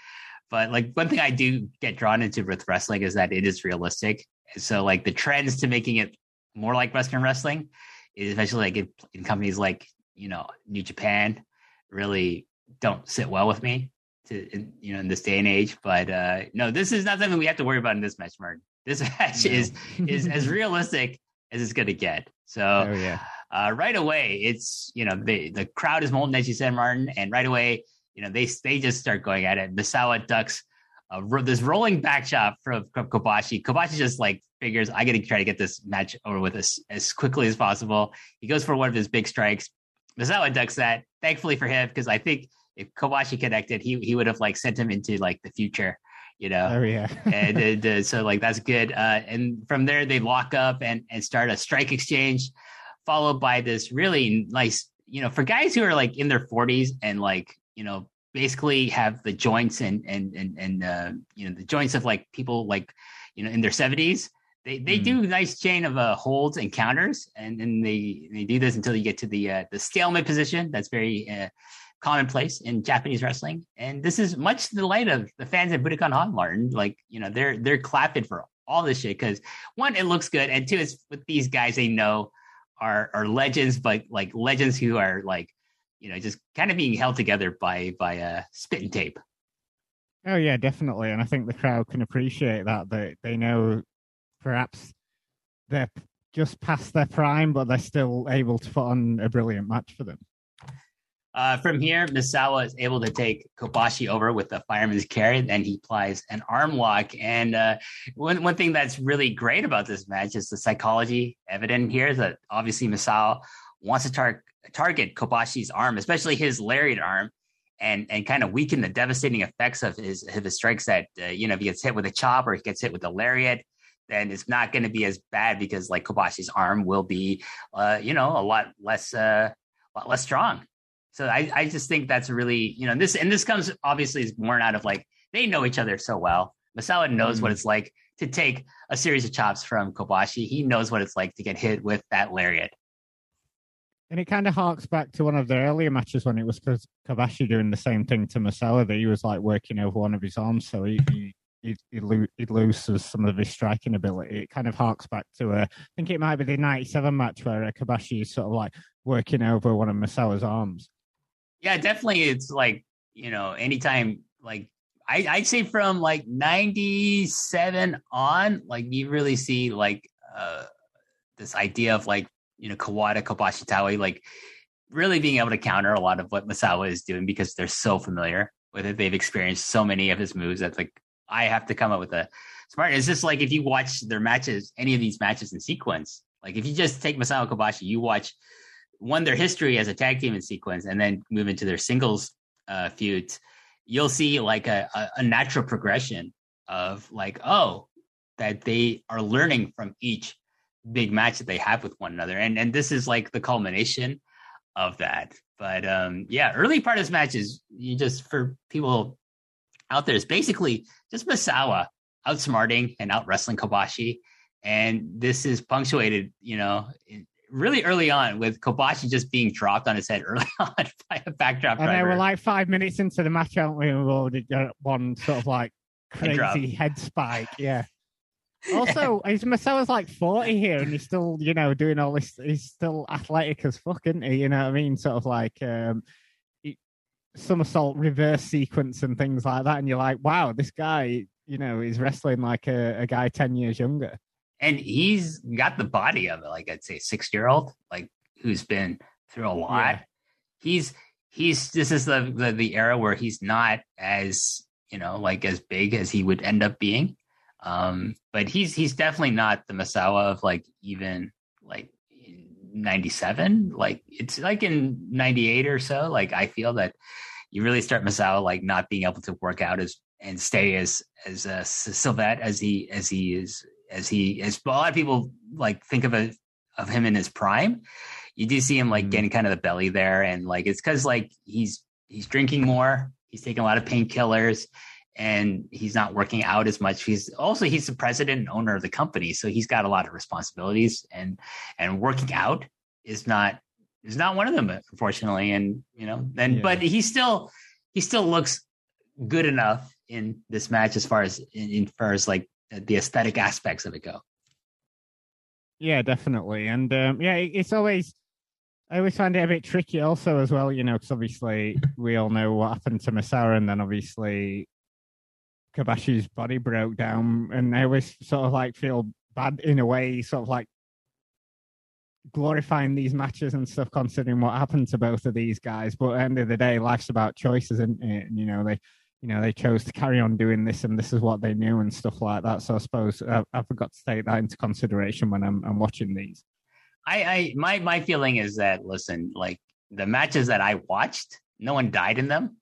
Speaker 1: But like one thing I do get drawn into with wrestling is that it is realistic. So like the trends to making it more like Western wrestling, especially like in, in companies like you know New Japan, really don't sit well with me to in, you know in this day and age. But uh no, this is not something we have to worry about in this match, Martin. This match no. is is as realistic as it's going to get. So,
Speaker 2: oh, yeah.
Speaker 1: uh, right away, it's you know the the crowd is molten, as you said, Martin, and right away, you know they they just start going at it. Misawa ducks uh, this rolling back shot from, from Kobashi. Kobashi just like figures I got to try to get this match over with as as quickly as possible. He goes for one of his big strikes. Misawa ducks that. Thankfully for him, because I think if Kobashi connected, he he would have like sent him into like the future you know.
Speaker 2: Oh yeah.
Speaker 1: and uh, so like that's good. Uh, and from there they lock up and and start a strike exchange, followed by this really nice, you know, for guys who are like in their 40s and like you know basically have the joints and and and and uh, you know the joints of like people like you know in their 70s. They, they mm. do a nice chain of uh, holds and counters, and then they, they do this until you get to the uh, the stalemate position. That's very uh, commonplace in Japanese wrestling. And this is much to the light of the fans at Budokan Hall, Martin. Like, you know, they're they're clapping for all this shit because one, it looks good, and two, it's with these guys they know are are legends, but like legends who are like, you know, just kind of being held together by by a uh, spit and tape.
Speaker 2: Oh yeah, definitely, and I think the crowd can appreciate that. They they know perhaps they're just past their prime, but they're still able to put on a brilliant match for them.
Speaker 1: Uh, from here, Misawa is able to take Kobashi over with the fireman's carry. Then he applies an arm lock. And uh, one, one thing that's really great about this match is the psychology evident here that obviously Misawa wants to tar- target Kobashi's arm, especially his lariat arm, and and kind of weaken the devastating effects of his of his strikes. That uh, you know, if he gets hit with a chop or he gets hit with a lariat, then it's not going to be as bad because like Kobashi's arm will be, uh, you know, a lot less, uh, a lot less strong. So I, I just think that's really, you know, this and this comes obviously is born out of like they know each other so well. Misawa knows mm. what it's like to take a series of chops from Kobashi. He knows what it's like to get hit with that lariat.
Speaker 2: And it kind of harks back to one of the earlier matches when it was Kobashi doing the same thing to Misawa that he was like working over one of his arms, so he, he he'd, he'd, lo- he'd loses some of his striking ability. It kind of harks back to a, I think it might be the 97 match where uh, Kobashi is sort of like working over one of Misawa's arms.
Speaker 1: Yeah, definitely. It's like, you know, anytime, like, I, I'd say from like 97 on, like, you really see like uh, this idea of like, you know, Kawada, Kobashi Taue, like, really being able to counter a lot of what Misawa is doing because they're so familiar with it. They've experienced so many of his moves that's like I have to come up with a smart. It's just like if you watch their matches, any of these matches in sequence. Like if you just take Misawa Kobashi, you watch one their history as a tag team in sequence, and then move into their singles uh, feuds. You'll see like a, a, a natural progression of like, oh, that they are learning from each big match that they have with one another, and and this is like the culmination of that. But um, yeah, early part of this match is you just for people out there is basically just Misawa outsmarting and out wrestling Kobashi. And this is punctuated, you know, really early on with Kobashi just being dropped on his head early on by a backdrop.
Speaker 2: And they were like five minutes into the match, aren't we? We've already got one sort of like crazy head spike. Yeah. Also, his Misawa's like 40 here and he's still, you know, doing all this. He's still athletic as fuck, isn't he? You know what I mean? Sort of like, um, somersault reverse sequence and things like that, and you're like, wow, this guy, you know, is wrestling like a, a guy ten years younger.
Speaker 1: And he's got the body of it, like I'd say, six year old, like who's been through a lot. Yeah. He's he's this is the, the the era where he's not as you know like as big as he would end up being. Um, but he's he's definitely not the Misawa of like even like 97 like it's like in 98 or so like i feel that you really start Misawa like not being able to work out as and stay as as uh, Sylvette as he as he is as he as a lot of people like think of it of him in his prime you do see him like mm-hmm. getting kind of the belly there and like it's because like he's he's drinking more he's taking a lot of painkillers and he's not working out as much. He's also he's the president and owner of the company, so he's got a lot of responsibilities and and working out is not is not one of them, unfortunately. And you know, and yeah. but he still he still looks good enough in this match as far as in, in far as like the aesthetic aspects of it go.
Speaker 2: Yeah, definitely, and um, yeah, it's always I always find it a bit tricky also as well, you know, because obviously we all know what happened to Misawa, and then obviously Kobashi's body broke down, and I always sort of like feel bad in a way, sort of like glorifying these matches and stuff, considering what happened to both of these guys. But at the end of the day, life's about choices, and and you know they, you know they chose to carry on doing this, and this is what they knew and stuff like that. So I suppose I, I forgot to take that into consideration when I'm, I'm watching these.
Speaker 1: I, I my my feeling is that listen, like the matches that I watched, no one died in them.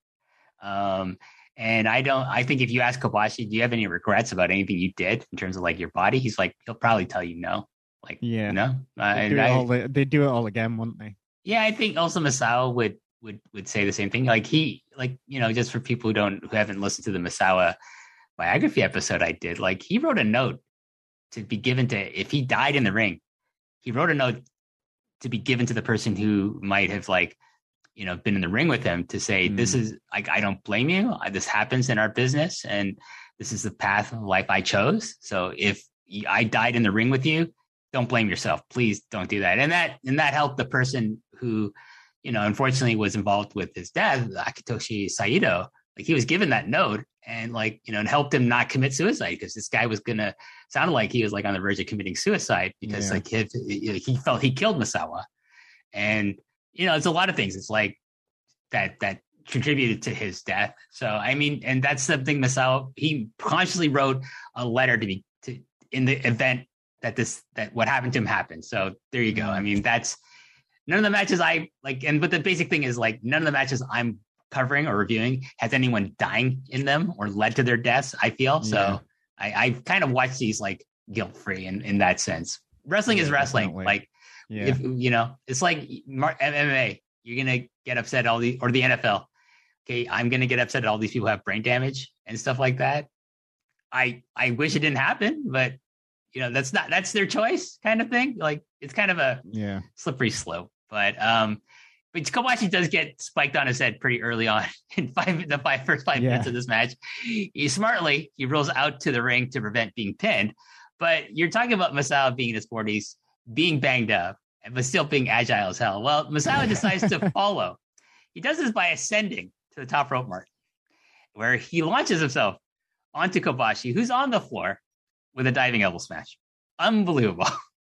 Speaker 1: Um, and I don't, I think if you ask Kobashi, do you have any regrets about anything you did in terms of like your body? He's like, he'll probably tell you no. Like, yeah, no.
Speaker 2: they do, I, all, they do it all again, wouldn't they?
Speaker 1: Yeah, I think also Misawa would, would, would say the same thing. Like he, like, you know, just for people who don't, who haven't listened to the Misawa biography episode I did, like he wrote a note to be given to, if he died in the ring, he wrote a note to be given to the person who might have like you know been in the ring with him to say mm. this is like i don't blame you this happens in our business and this is the path of life i chose so if i died in the ring with you don't blame yourself please don't do that and that and that helped the person who you know unfortunately was involved with his death akitoshi saito like he was given that note and like you know and helped him not commit suicide because this guy was gonna sounded like he was like on the verge of committing suicide because yeah. like he, he felt he killed Misawa and you know, it's a lot of things. It's like that that contributed to his death. So I mean, and that's something Misawa he consciously wrote a letter to be to in the event that this that what happened to him happened. So there you go. Mm-hmm. I mean, that's none of the matches I like, and but the basic thing is like none of the matches I'm covering or reviewing has anyone dying in them or led to their deaths. I feel so. I, I've kind of watch these like guilt free in, in that sense. Wrestling yeah, is wrestling. Definitely. Like, yeah. if you know, it's like MMA. You're gonna get upset all the or the NFL. Okay, I'm gonna get upset at all these people have brain damage and stuff like that. I I wish it didn't happen, but you know that's not that's their choice kind of thing. Like it's kind of a
Speaker 2: yeah
Speaker 1: slippery slope. But um, but Kobashi does get spiked on his head pretty early on in five the five first five yeah. minutes of this match. He smartly he rolls out to the ring to prevent being pinned. But you're talking about Misawa being in his 40s, being banged up, but still being agile as hell. Well, Misawa decides to follow. He does this by ascending to the top rope mark, where he launches himself onto Kobashi, who's on the floor with a diving elbow smash. Unbelievable.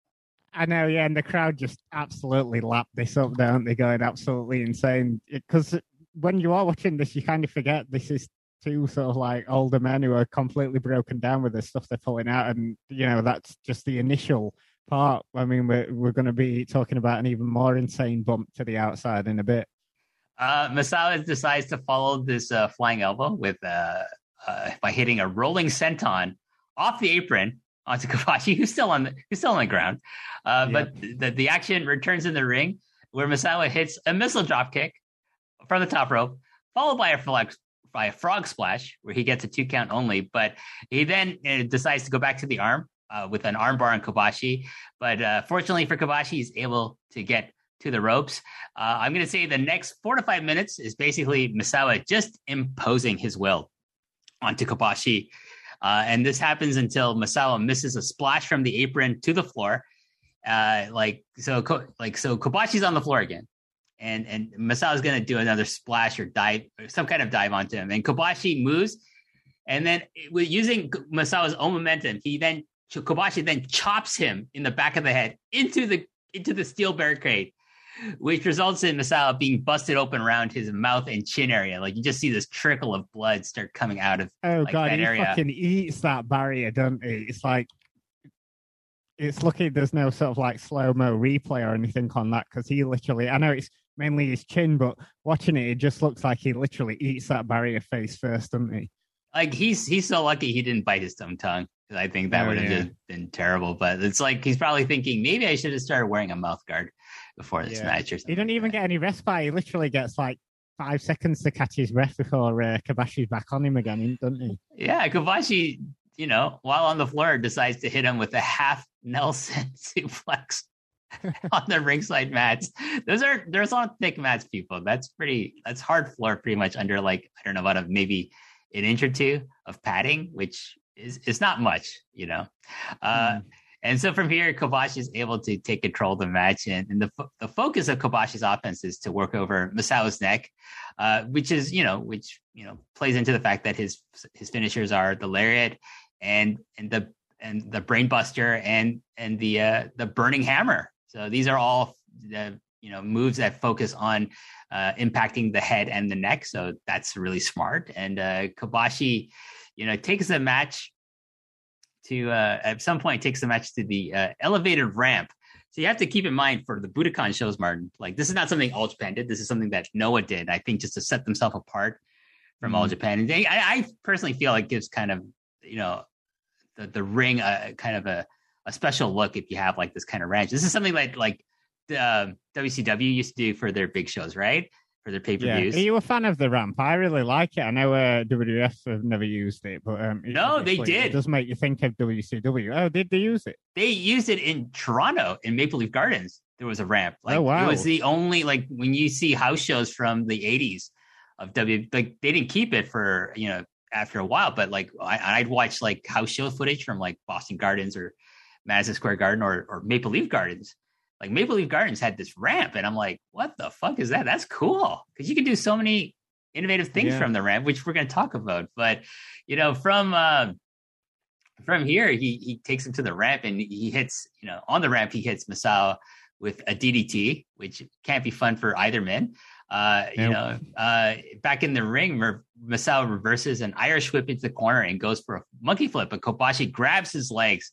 Speaker 2: I know, yeah, and the crowd just absolutely lapped this up, don't they? Going absolutely insane because when you are watching this, you kind of forget this is two sort of like older men who are completely broken down with the stuff they're pulling out, and you know that's just the initial part. I mean, we're we're going to be talking about an even more insane bump to the outside in a bit.
Speaker 1: Uh, decides to follow this uh, flying elbow with uh, uh, by hitting a rolling senton off the apron onto Kobashi, who's still on the who's still on the ground. Uh, But the, the action returns in the ring where Misawa hits a missile drop kick from the top rope, followed by a frog, by a frog splash where he gets a two count only. But he then uh, decides to go back to the arm uh, with an armbar on Kobashi. But uh, fortunately for Kobashi, he's able to get to the ropes. Uh, I'm going to say the next four to five minutes is basically Misawa just imposing his will onto Kobashi uh, and this happens until Misawa misses a splash from the apron to the floor. Uh, like so, like so, Kobashi's on the floor again, and and Misawa's gonna do another splash or dive, or some kind of dive onto him, and Kobashi moves, and then with using Misawa's own momentum, he then Kobashi then chops him in the back of the head into the into the steel barricade, which results in Misawa being busted open around his mouth and chin area. Like you just see this trickle of blood start coming out of
Speaker 2: oh
Speaker 1: like,
Speaker 2: god,
Speaker 1: he area.
Speaker 2: fucking eats that barrier, doesn't he? It's like it's lucky there's no sort of like slow mo replay or anything on that because he literally, I know it's mainly his chin, but watching it, it just looks like he literally eats that barrier face first, doesn't he?
Speaker 1: Like he's he's so lucky he didn't bite his own tongue. I think that oh, would have yeah. been terrible. But it's like he's probably thinking maybe I should have started wearing a mouth guard before this yeah. match or something.
Speaker 2: He doesn't even get any respite. He literally gets like five seconds to catch his breath before uh, Kobashi's back on him again, doesn't he?
Speaker 1: Yeah, Kobashi, you know, while on the floor, decides to hit him with a half Nelson suplex on the ringside mats. Those are there's on thick mats, people. That's pretty. That's hard floor, pretty much under like I don't know about a maybe an inch or two of padding, which is is not much, you know. Uh, mm. And so from here, Kobashi is able to take control of the match. And, and the, the focus of Kobashi's offense is to work over Misawa's neck, uh, which is, you know, which, you know, plays into the fact that his his finishers are the lariat and and the and the brainbuster and and the uh, the burning hammer. So these are all the you know moves that focus on uh, impacting the head and the neck. So that's really smart. And uh, Kobashi, you know, takes the match to uh, at some point takes the match to the uh, elevated ramp. So you have to keep in mind for the Budokan shows, Martin. Like this is not something All Japan did. This is something that Noah did. I think just to set themselves apart from mm-hmm. All Japan. And they, I, I, personally feel it gives kind of you know the the ring a kind of a a special look if you have like this kind of ranch. This is something that like the uh, WCW used to do for their big shows, right? For their pay per views.
Speaker 2: Yeah. Are you a fan of the ramp? I really like it. I know uh, WWF have never used it, but um,
Speaker 1: no, they did.
Speaker 2: It does make you think of WCW. Oh, did they use it?
Speaker 1: They used it in Toronto in Maple Leaf Gardens. There was a ramp. Like,
Speaker 2: oh wow!
Speaker 1: It was the only like when you see house shows from the '80s of W. Like they didn't keep it for you know after a while, but like I, I'd watch like house show footage from like Boston Gardens or Madison Square Garden or or Maple Leaf Gardens like Maple Leaf Gardens had this ramp, and I'm like, what the fuck is that? That's cool because you can do so many innovative things yeah. from the ramp, which we're going to talk about. But you know, from uh, from here, he he takes him to the ramp and he hits. You know, on the ramp, he hits Misawa with a DDT, which can't be fun for either man. Uh, you know, uh, back in the ring, Misawa reverses an Irish whip into the corner and goes for a monkey flip, but Kobashi grabs his legs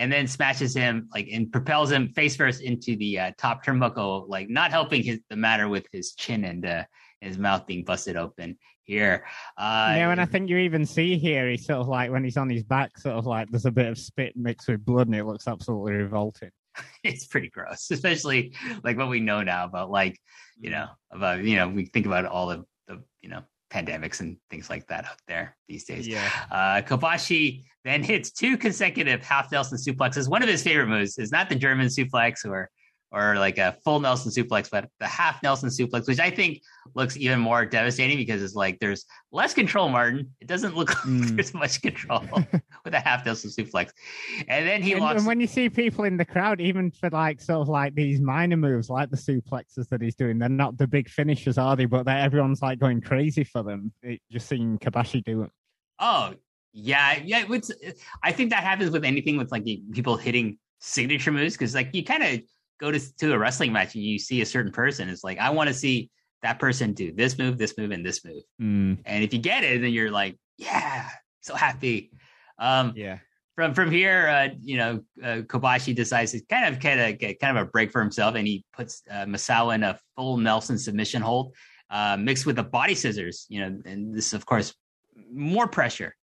Speaker 1: and then smashes him like and propels him face first into the uh, top turnbuckle, like not helping his the matter with his chin and uh, his mouth being busted open here.
Speaker 2: Uh, yeah, and I think you even see here, he's sort of like when he's on his back, sort of like there's a bit of spit mixed with blood, and it looks absolutely revolting.
Speaker 1: it's pretty gross, especially like what we know now about like you know about you know we think about all the the you know pandemics and things like that out there these days.
Speaker 2: Yeah.
Speaker 1: Uh, Kobashi then hits two consecutive half Nelson suplexes. One of his favorite moves is not the German suplex or or like a full Nelson suplex, but the half Nelson suplex, which I think looks even more devastating because it's like there's less control, Martin. It doesn't look like mm. there's much control with a half Nelson suplex. And then he
Speaker 2: and. And when you see people in the crowd, even for like sort of like these minor moves, like the suplexes that he's doing, they're not the big finishers, are they? But everyone's like going crazy for them. It, just seeing Kobashi do it.
Speaker 1: Oh, yeah. Yeah. It's, I think that happens with anything with like people hitting signature moves because like you kind of go to, to a wrestling match and you see a certain person, it's like, I want to see that person do this move, this move, and this move.
Speaker 2: Mm.
Speaker 1: And if you get it, then you're like, yeah, so happy. Um,
Speaker 2: yeah.
Speaker 1: From from here, uh, you know, uh, Kobashi decides to kind of kind of get kind of a break for himself, and he puts uh, Misawa in a full Nelson submission hold, uh, mixed with the body scissors. You know, and this, of course, more pressure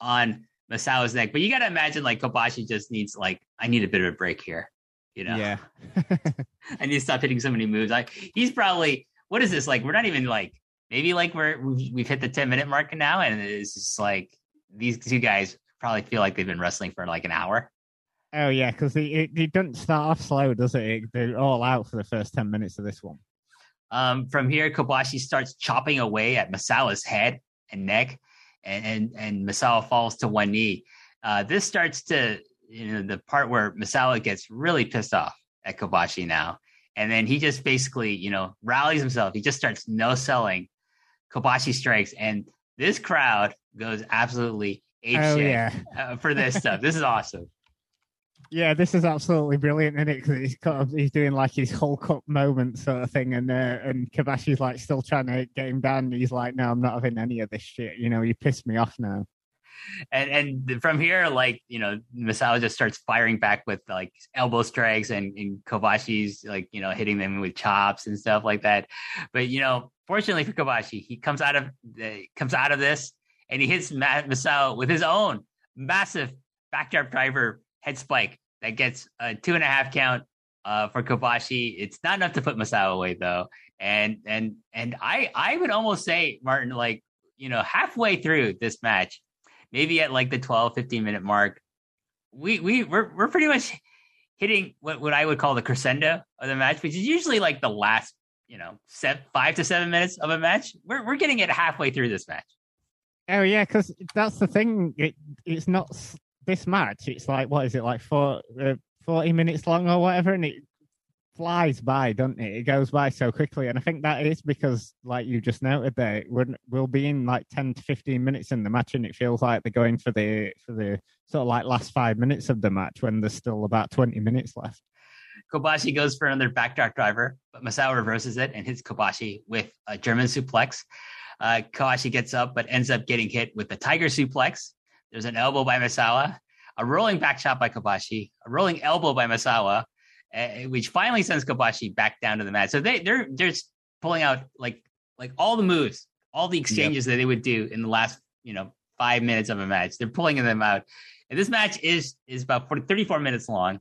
Speaker 1: on Misawa's neck. But you got to imagine, like Kobashi just needs like, I need a bit of a break here. You know,
Speaker 2: yeah.
Speaker 1: I need to stop hitting so many moves. Like he's probably what is this like? We're not even like maybe like we're we've, we've hit the ten minute mark now, and it's just like these two guys probably feel like they've been wrestling for like an hour.
Speaker 2: Oh yeah, because it, it doesn't start off slow, does it? They're all out for the first ten minutes of this one.
Speaker 1: Um, from here, Kobashi starts chopping away at Misawa's head and neck, and and, and Misawa falls to one knee. Uh, this starts to you know the part where Misawa gets really pissed off at Kobashi now, and then he just basically you know rallies himself. He just starts no selling Kobashi strikes, and this crowd goes absolutely ape oh, yeah. uh, for this stuff. This is awesome.
Speaker 2: Yeah, this is absolutely brilliant, isn't it? Because he's kind of, he's doing like his whole cup moment sort of thing, and uh, and Kobashi's like still trying to get him down. He's like, "No, I'm not having any of this shit." You know, you pissed me off now
Speaker 1: and and from here, like you know, Misawa just starts firing back with like elbow strikes, and, and Kobashi's like you know hitting them with chops and stuff like that. But you know, fortunately for Kobashi, he comes out of uh, comes out of this and he hits Misawa with his own massive backdrop driver head spike that gets a two and a half count uh, for Kobashi. It's not enough to put Misawa away though, and and and I I would almost say Martin like you know halfway through this match maybe at like the 12, 15 minute mark, we we we're we're pretty much hitting what, what I would call the crescendo of the match, which is usually like the last, you know, set five to seven minutes of a match. We're we're getting it halfway through this match.
Speaker 2: Oh yeah, because that's the thing. It, it's not this match. It's like what is it like for uh, forty minutes long or whatever, and it flies by, doesn't it? It goes by so quickly, and I think that is because, like you just noted, there we're, we'll be in like ten to fifteen minutes in the match, and it feels like they're going for the for the sort of like last five minutes of the match when there's still about twenty minutes left.
Speaker 1: Kobashi goes for another backdrop driver, but Misawa reverses it and hits Kobashi with a German suplex. Uh, Kobashi gets up, but ends up getting hit with the Tiger suplex. There's an elbow by Misawa, a rolling back shot by Kobashi, a rolling elbow by Misawa, uh, which finally sends Kobashi back down to the mat. So they they're they're just pulling out like like all the moves, all the exchanges yep. that they would do in the last you know five minutes of a match. They're pulling them out, and this match is is about 40, 34 minutes long,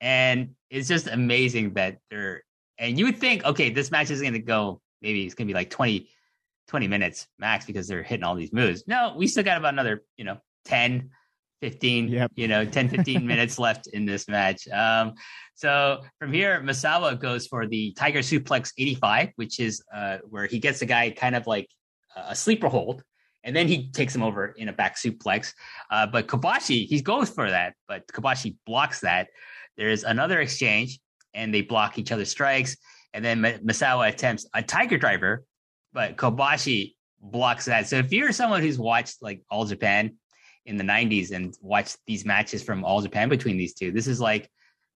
Speaker 1: and it's just amazing that they're. And you would think, okay, this match is going to go. Maybe it's going to be like 20, 20 minutes max because they're hitting all these moves. No, we still got about another, you know, 10, 15, yep. you know, 10, 15 minutes left in this match. Um, so from here, Misawa goes for the Tiger Suplex 85, which is uh, where he gets the guy kind of like a sleeper hold, and then he takes him over in a back suplex. Uh, but Kobashi, he goes for that, but Kobashi blocks that. There's another exchange, and they block each other's strikes. And then Misawa attempts a Tiger Driver, but Kobashi blocks that. So if you're someone who's watched like All Japan in the 90s and watch these matches from All Japan between these two, this is like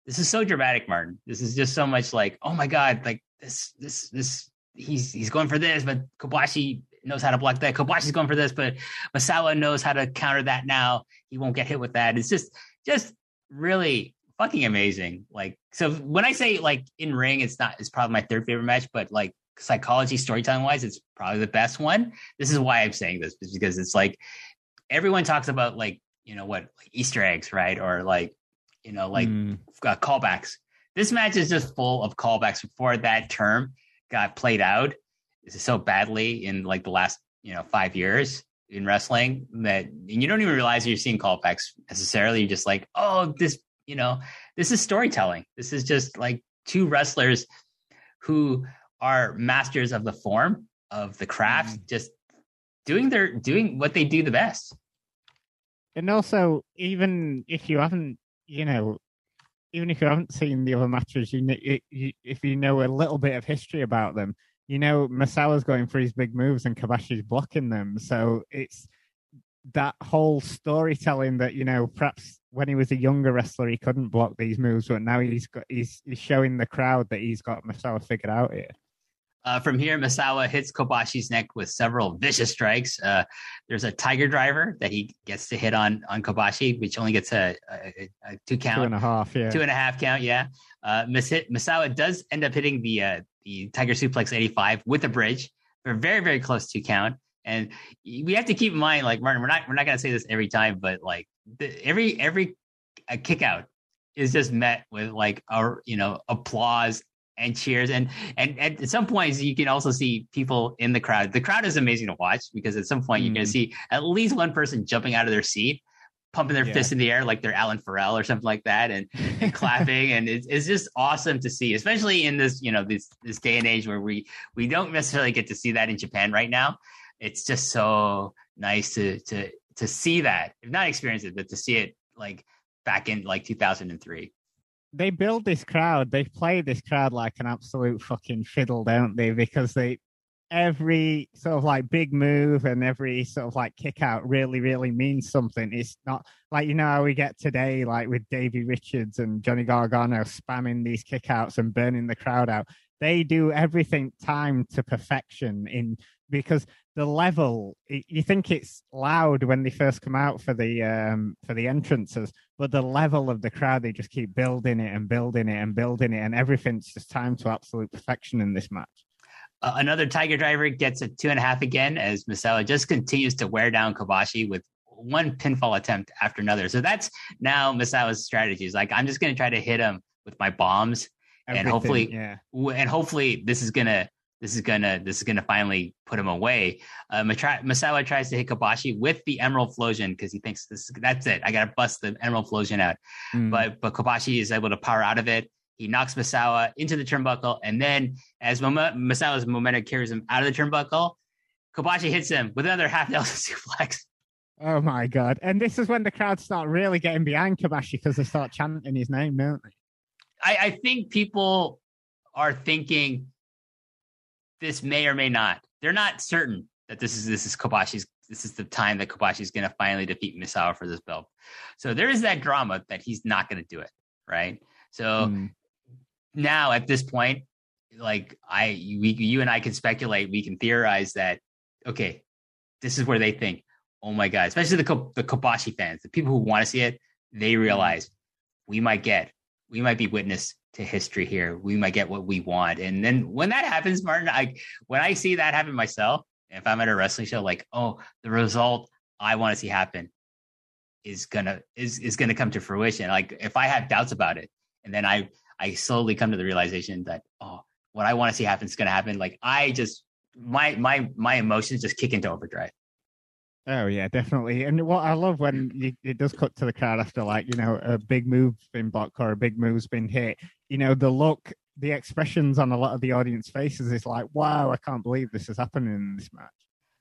Speaker 1: this is so dramatic, Martin. This is just so much like, oh my god, like this, this, this. He's he's going for this, but Kobashi knows how to block that. Kobashi's going for this, but Misawa knows how to counter that now. He won't get hit with that. It's just just really fucking amazing. Like so when I say like in ring, it's not it's probably my third favorite match, but like psychology storytelling wise, it's probably the best one. This is why I'm saying this because it's like everyone talks about like you know what like Easter eggs, right? Or like you know like mm. uh, callbacks. This match is just full of callbacks before that term got played out so badly in like the last you know five years in wrestling that and you don't even realize you're seeing callbacks necessarily. You're just like, oh, this you know this is storytelling. This is just like two wrestlers who are masters of the form of the craft, mm. just doing their doing what they do the best.
Speaker 2: And also, even if you haven't, you know, even if you haven't seen the other matches, you, you if you know a little bit of history about them, you know Misawa's going for his big moves and Kobashi's blocking them. So it's that whole storytelling that you know perhaps when he was a younger wrestler he couldn't block these moves, but now he's got he's, he's showing the crowd that he's got Misawa figured out here.
Speaker 1: Uh, from here, Misawa hits Kobashi's neck with several vicious strikes. Uh, there's a tiger driver that he gets to hit on on Kobashi, which only gets a, a, a two count,
Speaker 2: two and a half, yeah,
Speaker 1: two and a half count, yeah. Uh, Misawa does end up hitting the uh, the Tiger Suplex 85 with a bridge for a very very close two count. And we have to keep in mind, like Martin, we're not we're not gonna say this every time, but like the, every every a kick out is just met with like our you know applause and cheers. And and at some points you can also see people in the crowd. The crowd is amazing to watch because at some point mm. you're going to see at least one person jumping out of their seat pumping their yeah. fist in the air like they're alan farrell or something like that and, and clapping. And it's, it's just awesome to see especially in this you know this this day and age where we we don't necessarily get to see that in japan right now. It's just so nice to to to see that. If not experience it but to see it like back in like 2003
Speaker 2: they build this crowd. They play this crowd like an absolute fucking fiddle, don't they? Because they every sort of like big move and every sort of like kick out really, really means something. It's not like you know how we get today, like with Davey Richards and Johnny Gargano spamming these kickouts and burning the crowd out. They do everything timed to perfection in because the level you think it's loud when they first come out for the um for the entrances but the level of the crowd they just keep building it and building it and building it and everything's just timed to absolute perfection in this match
Speaker 1: uh, another tiger driver gets a two and a half again as Misawa just continues to wear down Kobashi with one pinfall attempt after another. So that's now Misawa's strategy. Is like I'm just going to try to hit him with my bombs, Everything, and hopefully, yeah. and hopefully this is gonna this is gonna this is gonna finally put him away. Uh, Misawa tries to hit Kobashi with the Emerald Flowsion because he thinks this that's it. I gotta bust the Emerald Flowsion out. Mm. But but Kobashi is able to power out of it. He knocks Misawa into the turnbuckle, and then as Misawa's momentum carries him out of the turnbuckle, Kobashi hits him with another half Nelson suplex.
Speaker 2: Oh my god! And this is when the crowd start really getting behind Kobashi because they start chanting his name, don't they?
Speaker 1: I, I think people are thinking this may or may not. They're not certain that this is this is Kobashi's this is the time that Kobashi is going to finally defeat Misawa for this belt. So there is that drama that he's not going to do it, right? So mm. now at this point, like I, we, you and I can speculate, we can theorize that okay, this is where they think, oh my god, especially the the Kobashi fans, the people who want to see it, they hmm. realize we might get, we might be witness to history here. We might get what we want. And then when that happens, Martin, I when I see that happen myself, if I'm at a wrestling show, like, oh, the result I want to see happen is gonna is is gonna come to fruition. Like if I have doubts about it, and then I I slowly come to the realization that oh, what I want to see happen is gonna happen. Like I just my my my emotions just kick into overdrive.
Speaker 2: Oh yeah, definitely. And what I love when you, it does cut to the crowd after like you know a big move's been blocked or a big move's been hit. You know the look, the expressions on a lot of the audience faces is like, "Wow, I can't believe this is happening in this match."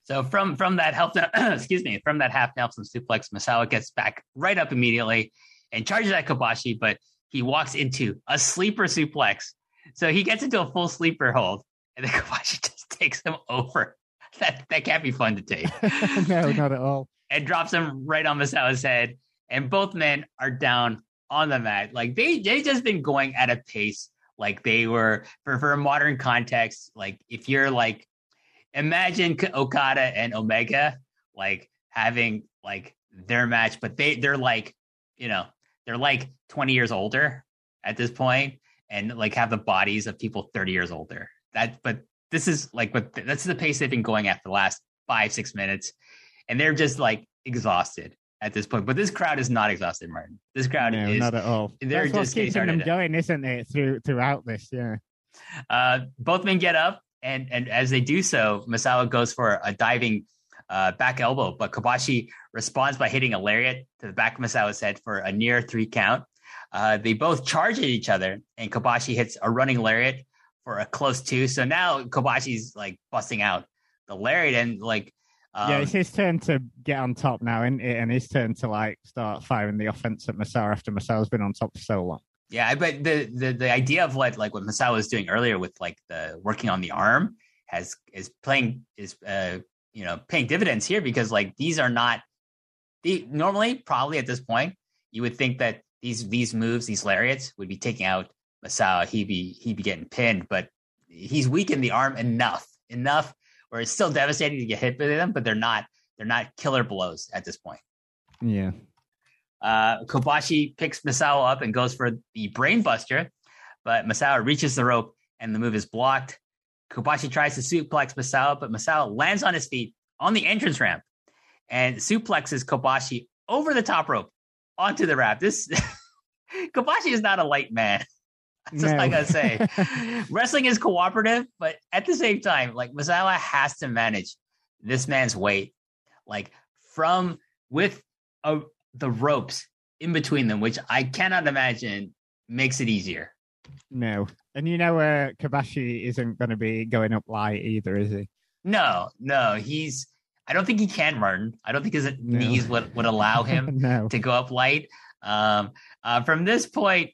Speaker 1: So from from that help, excuse me, from that half Nelson suplex, Misawa gets back right up immediately and charges at Kobashi, but he walks into a sleeper suplex. So he gets into a full sleeper hold, and then Kobashi just takes him over that that can't be fun to take.
Speaker 2: no, not at all.
Speaker 1: And drops him right on Misawa's head, and both men are down on the mat. Like they they just been going at a pace like they were for for a modern context. Like if you're like imagine Okada and Omega like having like their match, but they they're like you know they're like 20 years older at this point and like have the bodies of people 30 years older. That but this is like what that's the pace they've been going at for the last five six minutes, and they're just like exhausted at this point. But this crowd is not exhausted, Martin. This crowd
Speaker 2: no,
Speaker 1: is
Speaker 2: not at all.
Speaker 1: They're
Speaker 2: That's
Speaker 1: just getting
Speaker 2: keeping them
Speaker 1: started.
Speaker 2: going, isn't it? Through throughout this, yeah.
Speaker 1: Uh, both men get up, and and as they do so, Misawa goes for a diving uh, back elbow, but Kobashi responds by hitting a lariat to the back of Misawa's head for a near three count. Uh, they both charge at each other, and Kobashi hits a running lariat for a close two. So now Kobashi's like busting out the lariat, and like um,
Speaker 2: yeah, it's his turn to get on top now, isn't it? And his turn to like start firing the offense at Misawa after Misawa's been on top for so long.
Speaker 1: Yeah, but the the the idea of what like what Misawa was doing earlier with like the working on the arm has is playing is uh you know paying dividends here because like these are not the normally probably at this point you would think that these these moves these lariats would be taking out Misawa he'd be he'd be getting pinned but he's weakened the arm enough enough where it's still devastating to get hit by them but they're not they're not killer blows at this point.
Speaker 2: Yeah.
Speaker 1: Uh, Kobashi picks Misawa up and goes for the brainbuster, but Misawa reaches the rope and the move is blocked. Kobashi tries to suplex Misawa, but Misawa lands on his feet on the entrance ramp and suplexes Kobashi over the top rope onto the ramp. This Kobashi is not a light man. That's
Speaker 2: No.
Speaker 1: like I say. Wrestling is cooperative, but at the same time, like Misawa has to manage this man's weight, like from with a, the ropes in between them, which I cannot imagine makes it easier.
Speaker 2: No. And you know, uh, Kobashi isn't going to be going up light either, is he?
Speaker 1: No, no, he's. I don't think he can, Martin. I don't think his
Speaker 2: No.
Speaker 1: knees would, would allow him
Speaker 2: no.
Speaker 1: to go up light. Um, uh, from this point,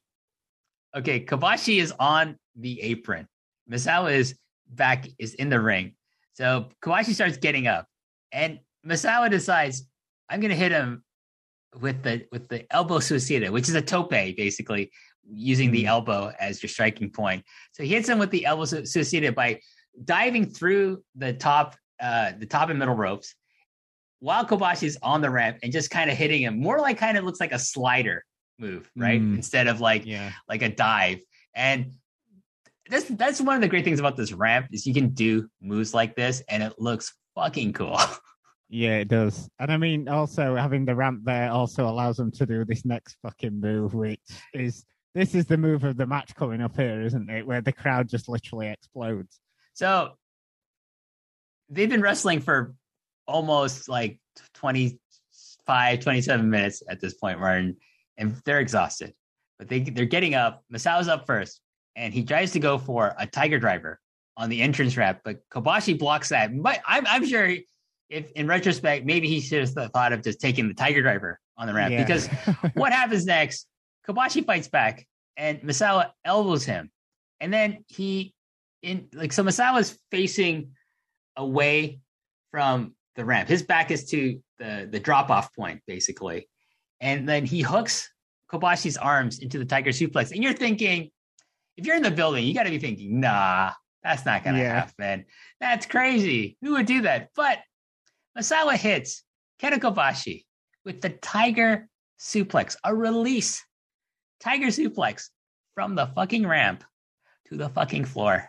Speaker 1: okay, Kobashi is on the apron. Misawa is back, is in the ring. So Kobashi starts getting up, and Misawa decides, I'm going to hit him with the with the elbow suicida, which is a tope, basically using the
Speaker 2: Mhm.
Speaker 1: elbow as your striking point. So he hits him with the elbow suicida by diving through the top, uh, the top and middle ropes, while Kobashi's on the ramp and just kind of hitting him, more like kind of looks like a slider move, right?
Speaker 2: Mm.
Speaker 1: Instead of like
Speaker 2: Yeah.
Speaker 1: like a dive. And that's that's one of the great things about this ramp is you can do moves like this and it looks fucking cool.
Speaker 2: Yeah, it does. And I mean, also having the ramp there also allows them to do this next fucking move, which is this is the move of the match coming up here, isn't it? Where the crowd just literally explodes.
Speaker 1: so they've been wrestling for almost like 25, 27 minutes at this point, Martin, and they're exhausted. But they they're getting up. Misawa's up first, and he tries to go for a tiger driver on the entrance ramp, but Kobashi blocks that. But I'm I'm sure if in retrospect, maybe he should have thought of just taking the tiger driver on the ramp
Speaker 2: Yeah.
Speaker 1: because what happens next? Kobashi fights back, and Misawa elbows him, and then he in like so Misawa's facing away from the ramp. His back is to the the drop off point basically, and then he hooks Kobashi's arms into the tiger suplex. And you're thinking, if you're in the building, you got to be thinking, nah, that's not gonna
Speaker 2: Yeah.
Speaker 1: happen. That's crazy. Who would do that? But Misawa hits Kenta Kobashi with the tiger suplex, a release tiger suplex from the fucking ramp to the fucking floor.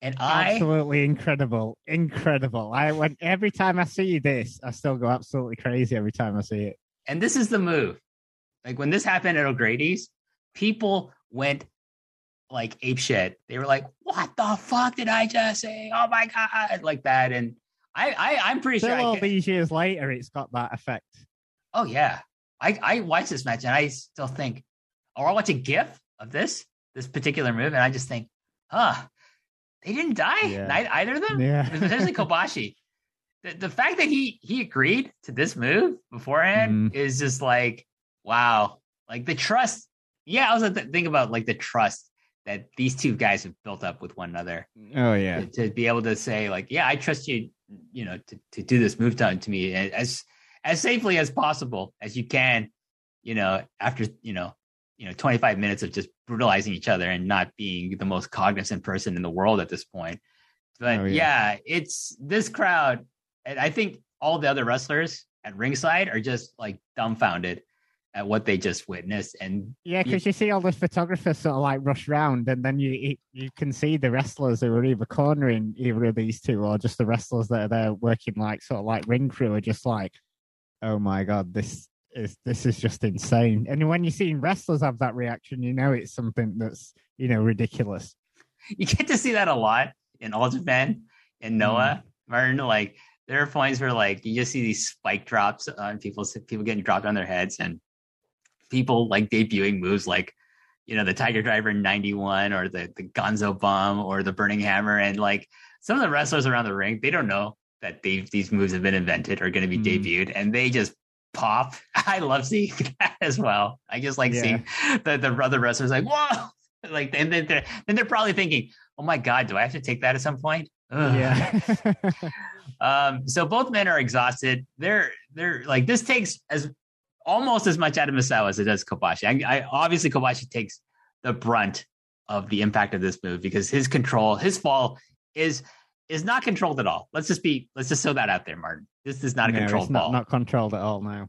Speaker 1: And I
Speaker 2: absolutely incredible, incredible. I when every time I see this, I still go absolutely crazy every time I see it.
Speaker 1: And this is the move. Like when this happened at O'Grady's, people went like ape shit. They were like, "What the fuck did I just say? Oh my god!" Like that. And I, I I'm pretty
Speaker 2: Still,
Speaker 1: sure.
Speaker 2: All
Speaker 1: can-
Speaker 2: these years later, it's got that effect.
Speaker 1: oh yeah, I I watch this match and I still think, or I watch a GIF of this this particular move, and I just think, huh, they didn't die.
Speaker 2: Yeah.
Speaker 1: Nei- either of them.
Speaker 2: Yeah,
Speaker 1: especially Kobashi. The, the fact that he he agreed to this move beforehand
Speaker 2: Mhm.
Speaker 1: is just like wow, like the trust. Yeah, I was like think about like the trust that these two guys have built up with one another
Speaker 2: oh yeah,
Speaker 1: to, to be able to say like, yeah, I trust you, you know, to, to do this move done to me as as safely as possible as you can, you know, after you know, you know, 25 minutes of just brutalizing each other and not being the most cognizant person in the world at this point. But
Speaker 2: Oh,
Speaker 1: yeah.
Speaker 2: yeah.
Speaker 1: it's this crowd, and I think all the other wrestlers at ringside are just like dumbfounded at what they just witnessed. And
Speaker 2: yeah, because you, you, see all the photographers sort of like rush round, and then you you can see the wrestlers who are either cornering either of these two, or just the wrestlers that are there working like sort of like ring crew are just like, oh my god, this is this is just insane. And when you see wrestlers have that reaction, you know it's something that's you know ridiculous.
Speaker 1: You get to see that a lot in All Japan and Noah mm. Martin. Like there are points where like you just see these spike drops on people, people getting dropped on their heads, and people like debuting moves like you know the Tiger Driver 91 or the the Gonzo Bomb or the Burning Hammer, and like some of the wrestlers around the ring, they don't know that they these moves have been invented or going to be mm. debuted, and they just pop. I love seeing that as well. I just like yeah. seeing the the other wrestlers like whoa, like and then they're then they're probably thinking, oh my god, do I have to take that at some point? Ugh. Yeah. Um. So both men are exhausted. They're they're like this takes as almost as much out of Misawa as it does Kobashi. I, I obviously Kobashi takes the brunt of the impact of this move because his control, his fall is is not controlled at all. Let's just be let's just throw that out there, Martin. This is not a no, controlled
Speaker 2: not,
Speaker 1: ball.
Speaker 2: Not controlled at all now.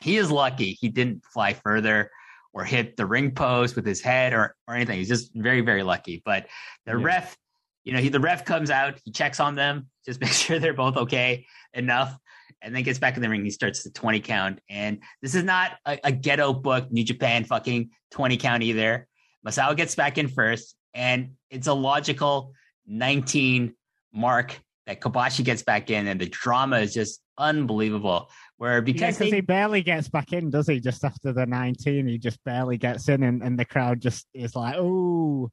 Speaker 1: He is lucky he didn't fly further or hit the ring post with his head or or anything. He's just very, very lucky. But the yeah. ref, you know, he the ref comes out, he checks on them, just make sure they're both okay enough and then gets back in the ring. He starts the 20 count. And this is not a, a ghetto book, New Japan fucking 20 count either. Misawa gets back in first, and it's a logical 19 mark that Kobashi gets back in, and the drama is just unbelievable. Where because
Speaker 2: yeah, they... he barely gets back in, does he? Just after the 19, he just barely gets in, and, and the crowd just is like, oh.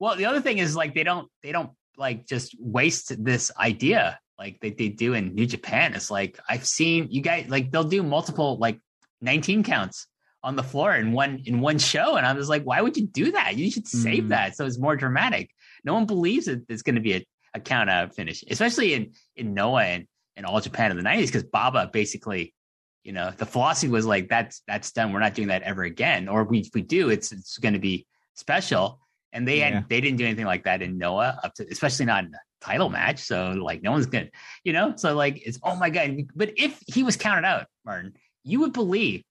Speaker 1: Well, the other thing is like they don't they don't like just waste this idea like they, they do in New Japan. It's like I've seen you guys like they'll do multiple like 19 counts on the floor in one in one show. And I was like, why would you do that? You should save mm. that so it's more dramatic. No one believes that it's going to be a, a count out finish, especially in in Noah and, and all Japan in the 90s, because Baba basically, you know, the philosophy was like that's that's done. We're not doing that ever again. Or we if we do, it's it's going to be special. And they yeah. had they didn't do anything like that in Noah up to especially not in the title match. So like no one's gonna, you know, so like it's oh my god. But if he was counted out, Martin, you would believe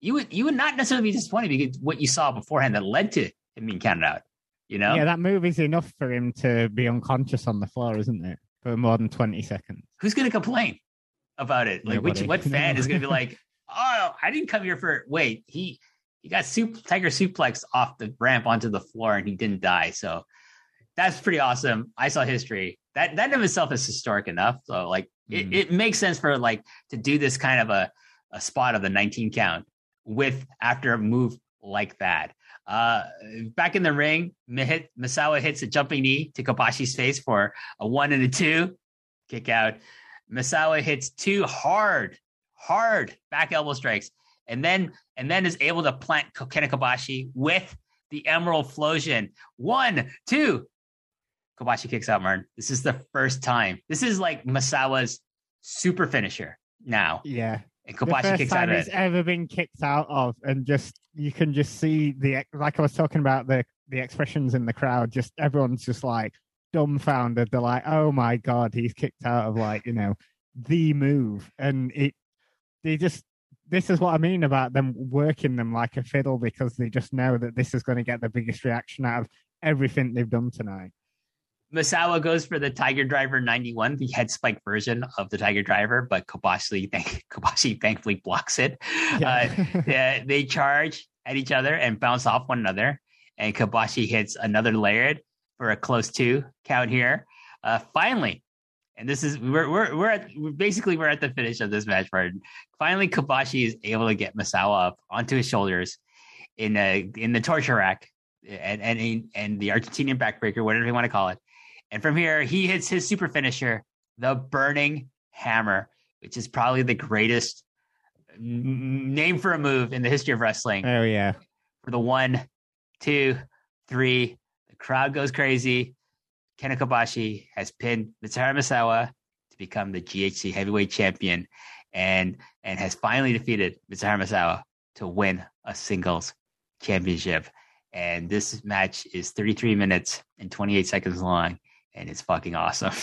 Speaker 1: you would you would not necessarily be disappointed because what you saw beforehand that led to him being counted out. You know?
Speaker 2: Yeah, that move is enough for him to be unconscious on the floor, isn't it? For more than 20 seconds.
Speaker 1: Who's gonna complain about it? Like Nobody. which what fan is gonna be like, oh, I didn't come here for wait, he he got soup tiger suplex off the ramp onto the floor and he didn't die. So that's pretty awesome. I saw history. That that in itself is historic enough. So like mm. it, it makes sense for like to do this kind of a, a spot of the 19 count with after a move like that. Uh, back in the ring, Misawa hits a jumping knee to Kobashi's face for a one and a two kick out. Misawa hits two hard, hard back elbow strikes, and then and then is able to plant Kenta Kobashi with the Emerald Flowsion. One, two, Kobashi kicks out Martin. This is the first time. This is like Misawa's super finisher now.
Speaker 2: Yeah.
Speaker 1: And Kobashi kicks out of
Speaker 2: it. ever been kicked out of, and just you can just see the like I was talking about the the expressions in the crowd. Just everyone's just like dumbfounded. They're like, "Oh my god, he's kicked out of like you know the move," and it they just this is what I mean about them working them like a fiddle because they just know that this is going to get the biggest reaction out of everything they've done tonight.
Speaker 1: Misawa goes for the Tiger Driver 91, the head spike version of the Tiger Driver, but Kobashi, thank, Kobashi thankfully blocks it. Yeah. Uh, they, they charge at each other and bounce off one another. And Kobashi hits another lariat for a close two count here. Uh, finally, and this is we're we're we're at basically we're at the finish of this match part. Finally, Kobashi is able to get Misawa up onto his shoulders in a in the torture rack and and and the Argentinian backbreaker, whatever you want to call it. And from here, he hits his super finisher, the Burning Hammer, which is probably the greatest name for a move in the history of wrestling.
Speaker 2: Oh, yeah.
Speaker 1: For the one, two, three, the crowd goes crazy. Kenta Kobashi has pinned Mitsuharu Misawa to become the GHC heavyweight champion and and has finally defeated Mitsuharu Misawa to win a singles championship. And this match is 33 minutes and 28 seconds long and it's fucking awesome.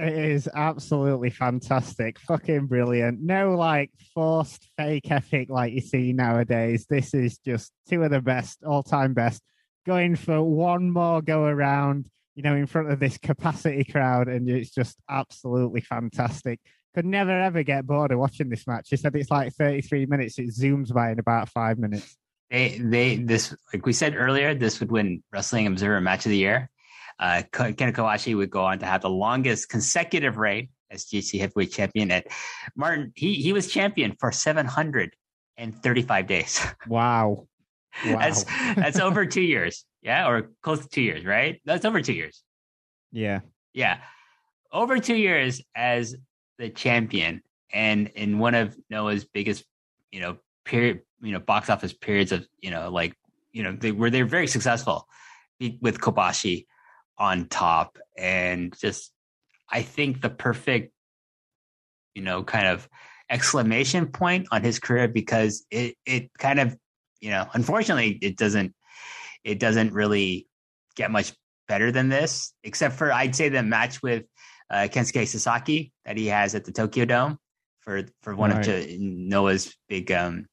Speaker 2: It is absolutely fantastic. Fucking brilliant. No like forced fake epic like you see nowadays. This is just two of the best, all time best. Going for one more go around, you know, in front of this capacity crowd, and it's just absolutely fantastic. Could never ever get bored of watching this match. He said it's like 33 minutes. It zooms by in about five minutes.
Speaker 1: They, they, this, like we said earlier, this would win Wrestling Observer Match of the Year. Uh, Kenta Kobashi would go on to have the longest consecutive reign as GHC heavyweight champion. At Martin, he he was champion for 735 days.
Speaker 2: Wow,
Speaker 1: wow. that's that's over two years. Yeah, or close to two years, right? That's over two years.
Speaker 2: Yeah,
Speaker 1: yeah, over two years as the champion, and in one of Noah's biggest, you know, period, you know, box office periods of, you know, like, you know, they were they're very successful with Kobashi on top and just I think the perfect you know kind of exclamation point on his career because it it kind of you know unfortunately it doesn't it doesn't really get much better than this except for I'd say the match with uh, Kensuke Sasaki that he has at the Tokyo Dome for for one right. of Noah's big um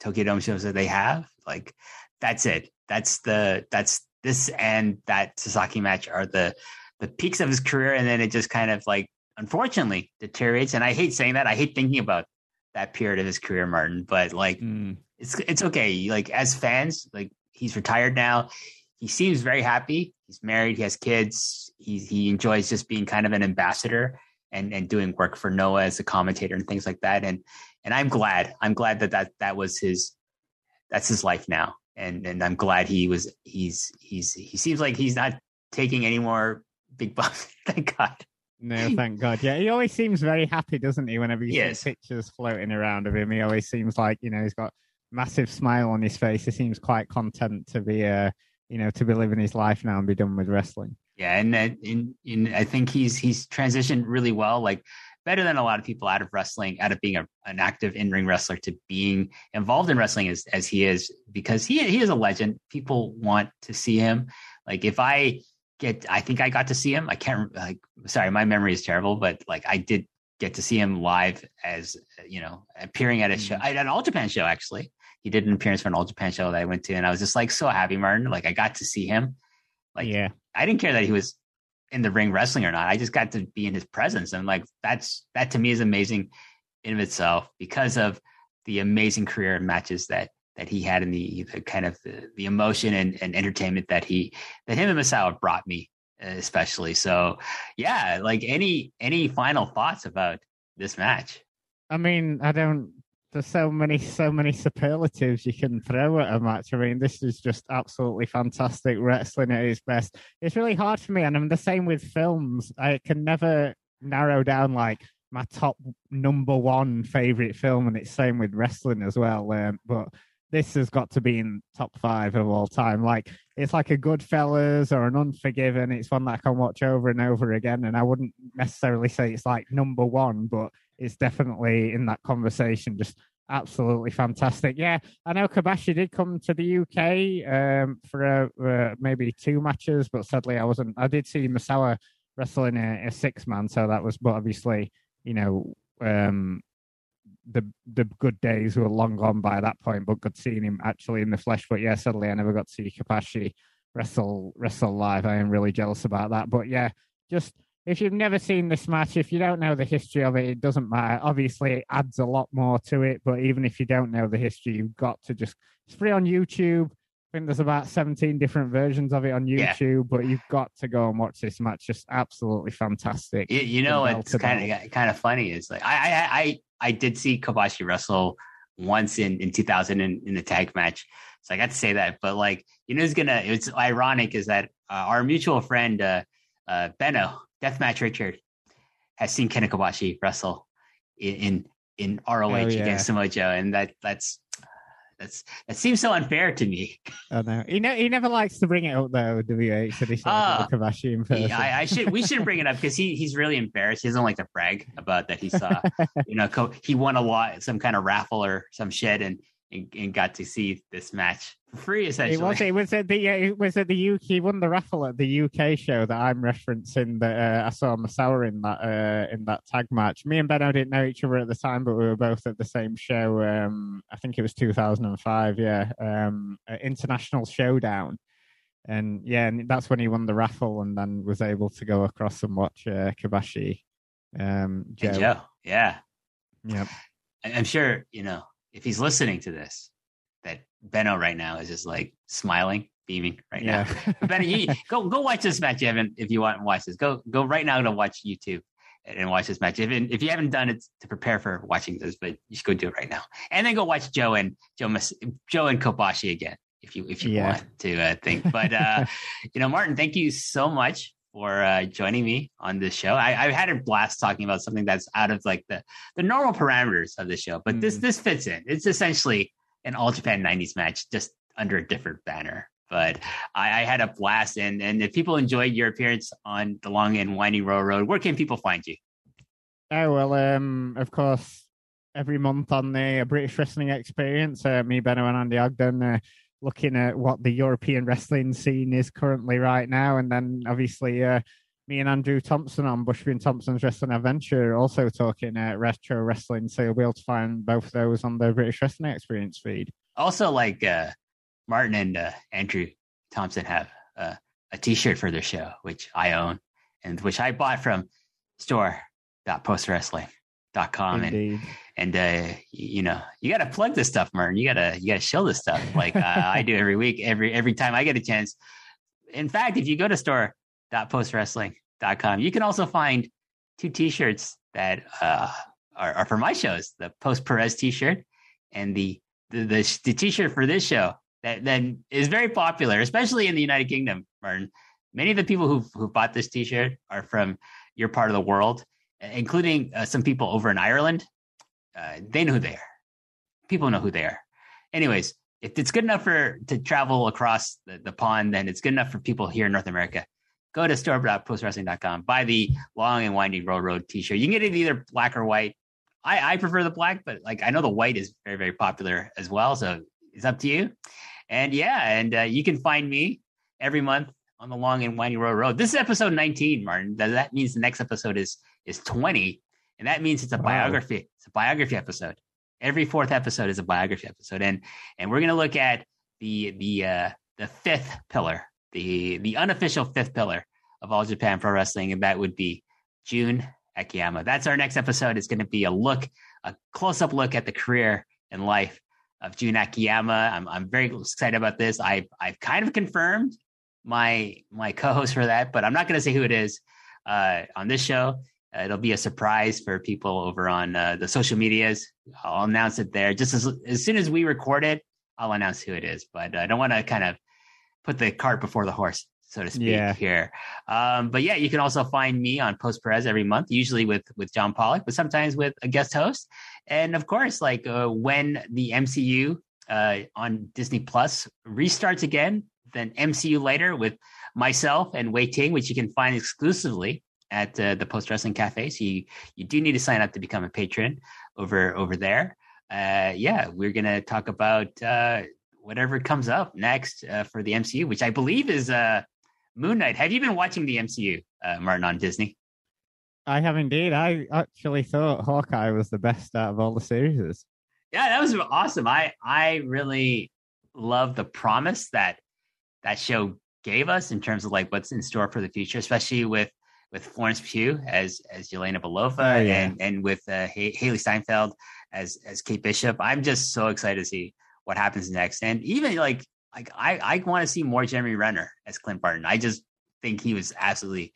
Speaker 1: Tokyo Dome shows that they have like that's it that's the that's this and that Sasaki match are the the peaks of his career, and then it just kind of like unfortunately deteriorates. And I hate saying that. I hate thinking about that period of his career, Martin. But like, mm. it's it's okay. Like as fans, like he's retired now. He seems very happy. He's married. He has kids. He he enjoys just being kind of an ambassador and and doing work for Noah as a commentator and things like that. And and I'm glad. I'm glad that that that was his. That's his life now and and I'm glad he was he's he's he seems like he's not taking any more big bumps. thank God.
Speaker 2: No, thank God. Yeah, he always seems very happy, doesn't he? Whenever you yes. see pictures floating around of him, he always seems like you know he's got massive smile on his face. He seems quite content to be uh you know to be living his life now and be done with wrestling.
Speaker 1: Yeah, and in, in I think he's he's transitioned really well. Like better than a lot of people out of wrestling, out of being a, an active in ring wrestler to being involved in wrestling as, as he is, because he he is a legend. People want to see him. Like if I get, I think I got to see him. I can't like, sorry, my memory is terrible, but like I did get to see him live as you know appearing at a show, mm-hmm. at an All Japan show actually. He did an appearance for an All Japan show that I went to, and I was just like so happy, Martin. Like I got to see him. Like yeah, I didn't care that he was in the ring wrestling or not. I just got to be in his presence. And like that's that to me is amazing in of itself because of the amazing career and matches that that he had in the, the kind of the, the emotion and, and, entertainment that he that him and Misawa brought me especially. So yeah, like any any final thoughts about this match?
Speaker 2: I mean, I don't there's so many so many superlatives you can throw at a match. I mean, this is just absolutely fantastic wrestling at its best. It's really hard for me, and I'm the same with films. I can never narrow down like my top number one favorite film, and it's same with wrestling as well. Um, but this has got to be in top five of all time. Like it's like a Goodfellas or an Unforgiven. It's one that I can watch over and over again, and I wouldn't necessarily say it's like number one, but it's definitely in that conversation. Just absolutely fantastic. Yeah, I know Kobashi did come to the UK um, for uh, maybe two matches, but sadly I wasn't. I did see Misawa wrestling a, a six man, so that was, but obviously, you know, um, the the good days were long gone by that point. But good seeing him actually in the flesh. But yeah, sadly I never got to see Kobashi wrestle wrestle live. I am really jealous about that. But yeah, just if you've never seen this match, if you don't know the history of it, it doesn't matter. Obviously, it adds a lot more to it. But even if you don't know the history, you've got to just. It's free on YouTube. I think there's about 17 different versions of it on YouTube, yeah. but you've got to go and watch this match. Just absolutely fantastic.
Speaker 1: You, you know, it's kind of kind of funny. Is like I, I I I did see Kobashi wrestle once in in 2000 in, in the tag match, so I got to say that. But like, you know, it's gonna. It's ironic is that uh, our mutual friend uh, uh, Benno Deathmatch Richard has seen Kenta Kobashi wrestle in in, in ROH oh, yeah. against Samoa Joe, and that that's that's that seems so unfair to me.
Speaker 2: Oh no, he ne- he never likes to bring it up though. WH said he saw uh, Kobashi in person.
Speaker 1: I, I, should we should bring it up because he he's really embarrassed. He doesn't like to brag about that he saw. you know, he won a lot, some kind of raffle or some shit, and and, and got to see this match for free. Essentially,
Speaker 2: it was it was at the it was at the UK. He won the raffle at the UK show that I'm referencing. That uh, I saw Misawa in that uh, in that tag match. Me and Benno didn't know each other at the time, but we were both at the same show. Um, I think it was 2005. Yeah, um, International Showdown. And yeah, and that's when he won the raffle, and then was able to go across and watch uh, Kobashi. Um,
Speaker 1: Joe. Joe, yeah,
Speaker 2: yep.
Speaker 1: I'm sure you know if he's listening to this, that Benno right now is just like smiling, beaming right yeah. now. Benno, you, go go watch this match. You haven't if you want to watch this. Go go right now to watch YouTube and watch this match. If if you haven't done it to prepare for watching this, but you should go do it right now. And then go watch Joe and Joe Joe and Kobashi again if you if you yeah. want to uh, think. But uh, you know, Martin, thank you so much for uh, joining me on this show. I, have had a blast talking about something that's out of like the the normal parameters of the show, but mm. this this fits in. It's essentially an All Japan '90s match, just under a different banner. But I, I had a blast, and and if people enjoyed your appearance on the Long and Winding Railroad, where can people find you?
Speaker 2: Oh well, um, of course, every month on the British Wrestling Experience, uh, me, Benno, and Andy Ogden. Uh, looking at what the European wrestling scene is currently right now, and then obviously uh, me and Andrew Thompson on Bushby and Thompson's Wrestling Adventure also talking uh, retro wrestling. So you'll be able to find both those on the British Wrestling Experience feed.
Speaker 1: Also, like uh, Martin and uh, Andrew Thompson have uh, a T-shirt for their show, which I own and which I bought from store.postwrestling.com.
Speaker 2: Indeed.
Speaker 1: And and uh, you know you got to plug this stuff, Martin. You gotta you gotta show this stuff like uh, I do every week, every every time I get a chance. In fact, if you go to store.postwrestling.com, you can also find two T-shirts that uh, are, are for my shows: the Post Perez T-shirt and the the, the the T-shirt for this show that then is very popular, especially in the United Kingdom, Martin. Many of the people who who bought this T-shirt are from your part of the world, including uh, some people over in Ireland uh, they know who they are. People know who they are. Anyways, if it's good enough for to travel across the, the pond, then it's good enough for people here in North America. Go to store.postwrestling.com, buy the long and winding railroad t-shirt. You can get it either black or white. I, I prefer the black, but like I know the white is very, very popular as well. So it's up to you. And yeah, and uh, you can find me every month on the long and winding road. This is episode 19, Martin. That means the next episode is is 20 and that means it's a wow. biography. It's a biography episode. Every fourth episode is a biography episode, and and we're gonna look at the the uh, the fifth pillar, the the unofficial fifth pillar of All Japan Pro Wrestling, and that would be Jun Akiyama. That's our next episode. It's going to be a look, a close up look at the career and life of Jun Akiyama. I'm I'm very excited about this. I I've kind of confirmed my my co-host for that, but I'm not going to say who it is uh, on this show. It'll be a surprise for people over on uh, the social medias. I'll announce it there. Just as as soon as we record it, I'll announce who it is. But I don't want to kind of put the cart before the horse, so to speak, yeah. here. Um, but yeah, you can also find me on Post Perez every month, usually with with John Pollock, but sometimes with a guest host. And of course, like uh, when the MCU uh, on Disney Plus restarts again, then MCU later with myself and Wei Ting, which you can find exclusively at uh, the Post Wrestling Cafe. So you you do need to sign up to become a patron over over there. Uh, yeah, we're gonna talk about uh, whatever comes up next uh, for the MCU, which I believe is uh, Moon Knight. Have you been watching the MCU, uh, Martin, on Disney?
Speaker 2: I have indeed. I actually thought Hawkeye was the best out of all the series.
Speaker 1: Yeah, that was awesome. I I really love the promise that that show gave us in terms of like what's in store for the future, especially with with Florence Pugh as as Yelena Belova oh, yeah. and and with uh, Hailee Steinfeld as as Kate Bishop. I'm just so excited to see what happens next, and even like like I I want to see more Jeremy Renner as Clint Barton. I just think he was absolutely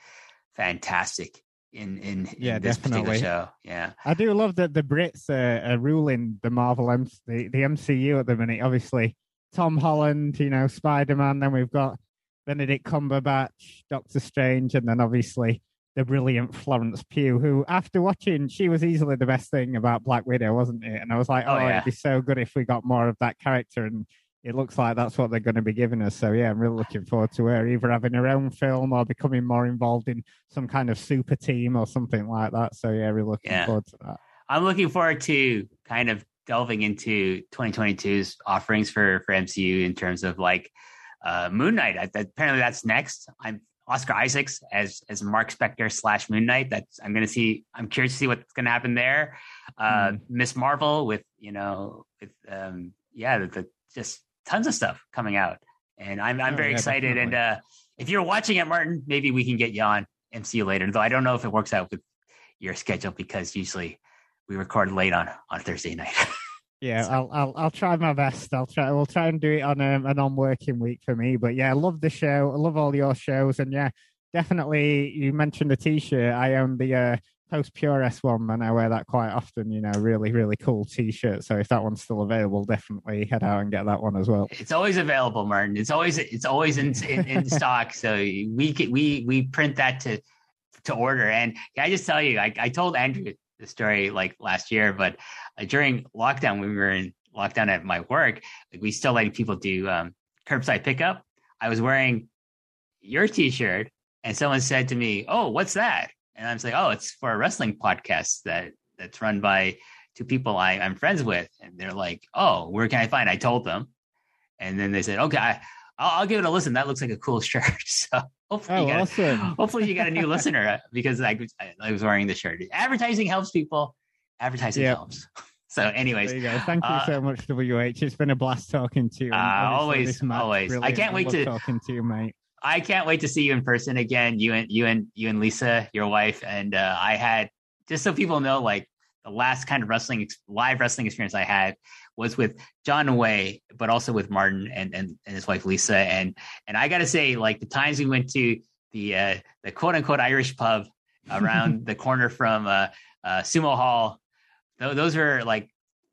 Speaker 1: fantastic in in, in
Speaker 2: yeah,
Speaker 1: this
Speaker 2: definitely.
Speaker 1: particular show. Yeah,
Speaker 2: I do love that the Brits uh, are ruling the Marvel M- the, the MCU at the minute. Obviously, Tom Holland, you know, Spider Man. Then we've got Benedict Cumberbatch, Doctor Strange, and then obviously the brilliant Florence Pugh, who after watching, she was easily the best thing about Black Widow, wasn't it? And I was like, oh, oh yeah. it'd be so good if we got more of that character. And it looks like that's what they're going to be giving us. So yeah, I'm really looking forward to her either having her own film or becoming more involved in some kind of super team or something like that. So yeah, really looking yeah. forward to that.
Speaker 1: I'm looking forward to kind of delving into 2022's offerings for for MCU in terms of like uh, Moon Knight. I, apparently, that's next. I'm Oscar Isaacs as as Mark Spector slash Moon Knight. That's I'm going to see. I'm curious to see what's going to happen there. Uh, mm. Miss Marvel with you know with um, yeah the, the, just tons of stuff coming out, and I'm I'm oh, very yeah, excited. Definitely. And uh, if you're watching it, Martin, maybe we can get you on and see you later. Though I don't know if it works out with your schedule because usually we record late on on Thursday night.
Speaker 2: Yeah, so. I'll, I'll I'll try my best. I'll try. We'll try and do it on um, a, non-working week for me. But yeah, I love the show. I love all your shows, and yeah, definitely. You mentioned the T-shirt. I own the uh, Post S one, and I wear that quite often. You know, really, really cool T-shirt. So if that one's still available, definitely head out and get that one as well.
Speaker 1: It's always available, Martin. It's always it's always in in, in stock. So we we we print that to to order. And can I just tell you, I, I told Andrew the story like last year, but uh, during lockdown, when we were in lockdown at my work, like we still let people do um, curbside pickup. I was wearing your T-shirt, and someone said to me, "Oh, what's that?" And I'm like, "Oh, it's for a wrestling podcast that that's run by two people I, I'm friends with." And they're like, "Oh, where can I find?" I told them, and then they said, "Okay, I, I'll, I'll give it a listen. That looks like a cool shirt." so hopefully, oh, you got, awesome. hopefully you got a new listener uh, because I, I was wearing the shirt. Advertising helps people. Advertising yep. helps. So, anyways,
Speaker 2: there you go. Thank you uh, so much, WH. It's been a blast talking to you.
Speaker 1: Uh, always, always. I can't wait to
Speaker 2: talking to you, mate.
Speaker 1: I can't wait to see you in person again. You and you and you and Lisa, your wife, and uh, I had just so people know, like the last kind of wrestling live wrestling experience I had was with John Way, but also with Martin and, and, and his wife Lisa. And and I gotta say, like the times we went to the uh, the quote unquote Irish pub around the corner from uh, uh, Sumo Hall, th- those are like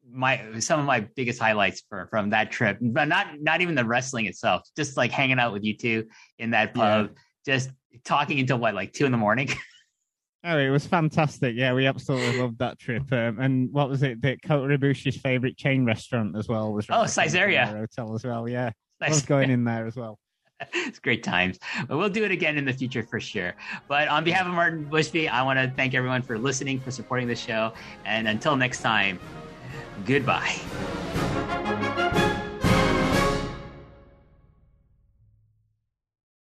Speaker 1: my some of my biggest highlights for, from that trip. But not not even the wrestling itself, just like hanging out with you two in that pub, yeah. just talking until what like two in the morning.
Speaker 2: Oh, it was fantastic. Yeah, we absolutely loved that trip. Um, and what was it? The Kota Ibushi's favorite chain restaurant as well was.
Speaker 1: Oh, Caesarea
Speaker 2: Hotel as well. Yeah, I was going in there as well.
Speaker 1: it's great times. But we'll do it again in the future for sure. But on behalf of Martin Bushby, I want to thank everyone for listening, for supporting the show. And until next time, goodbye.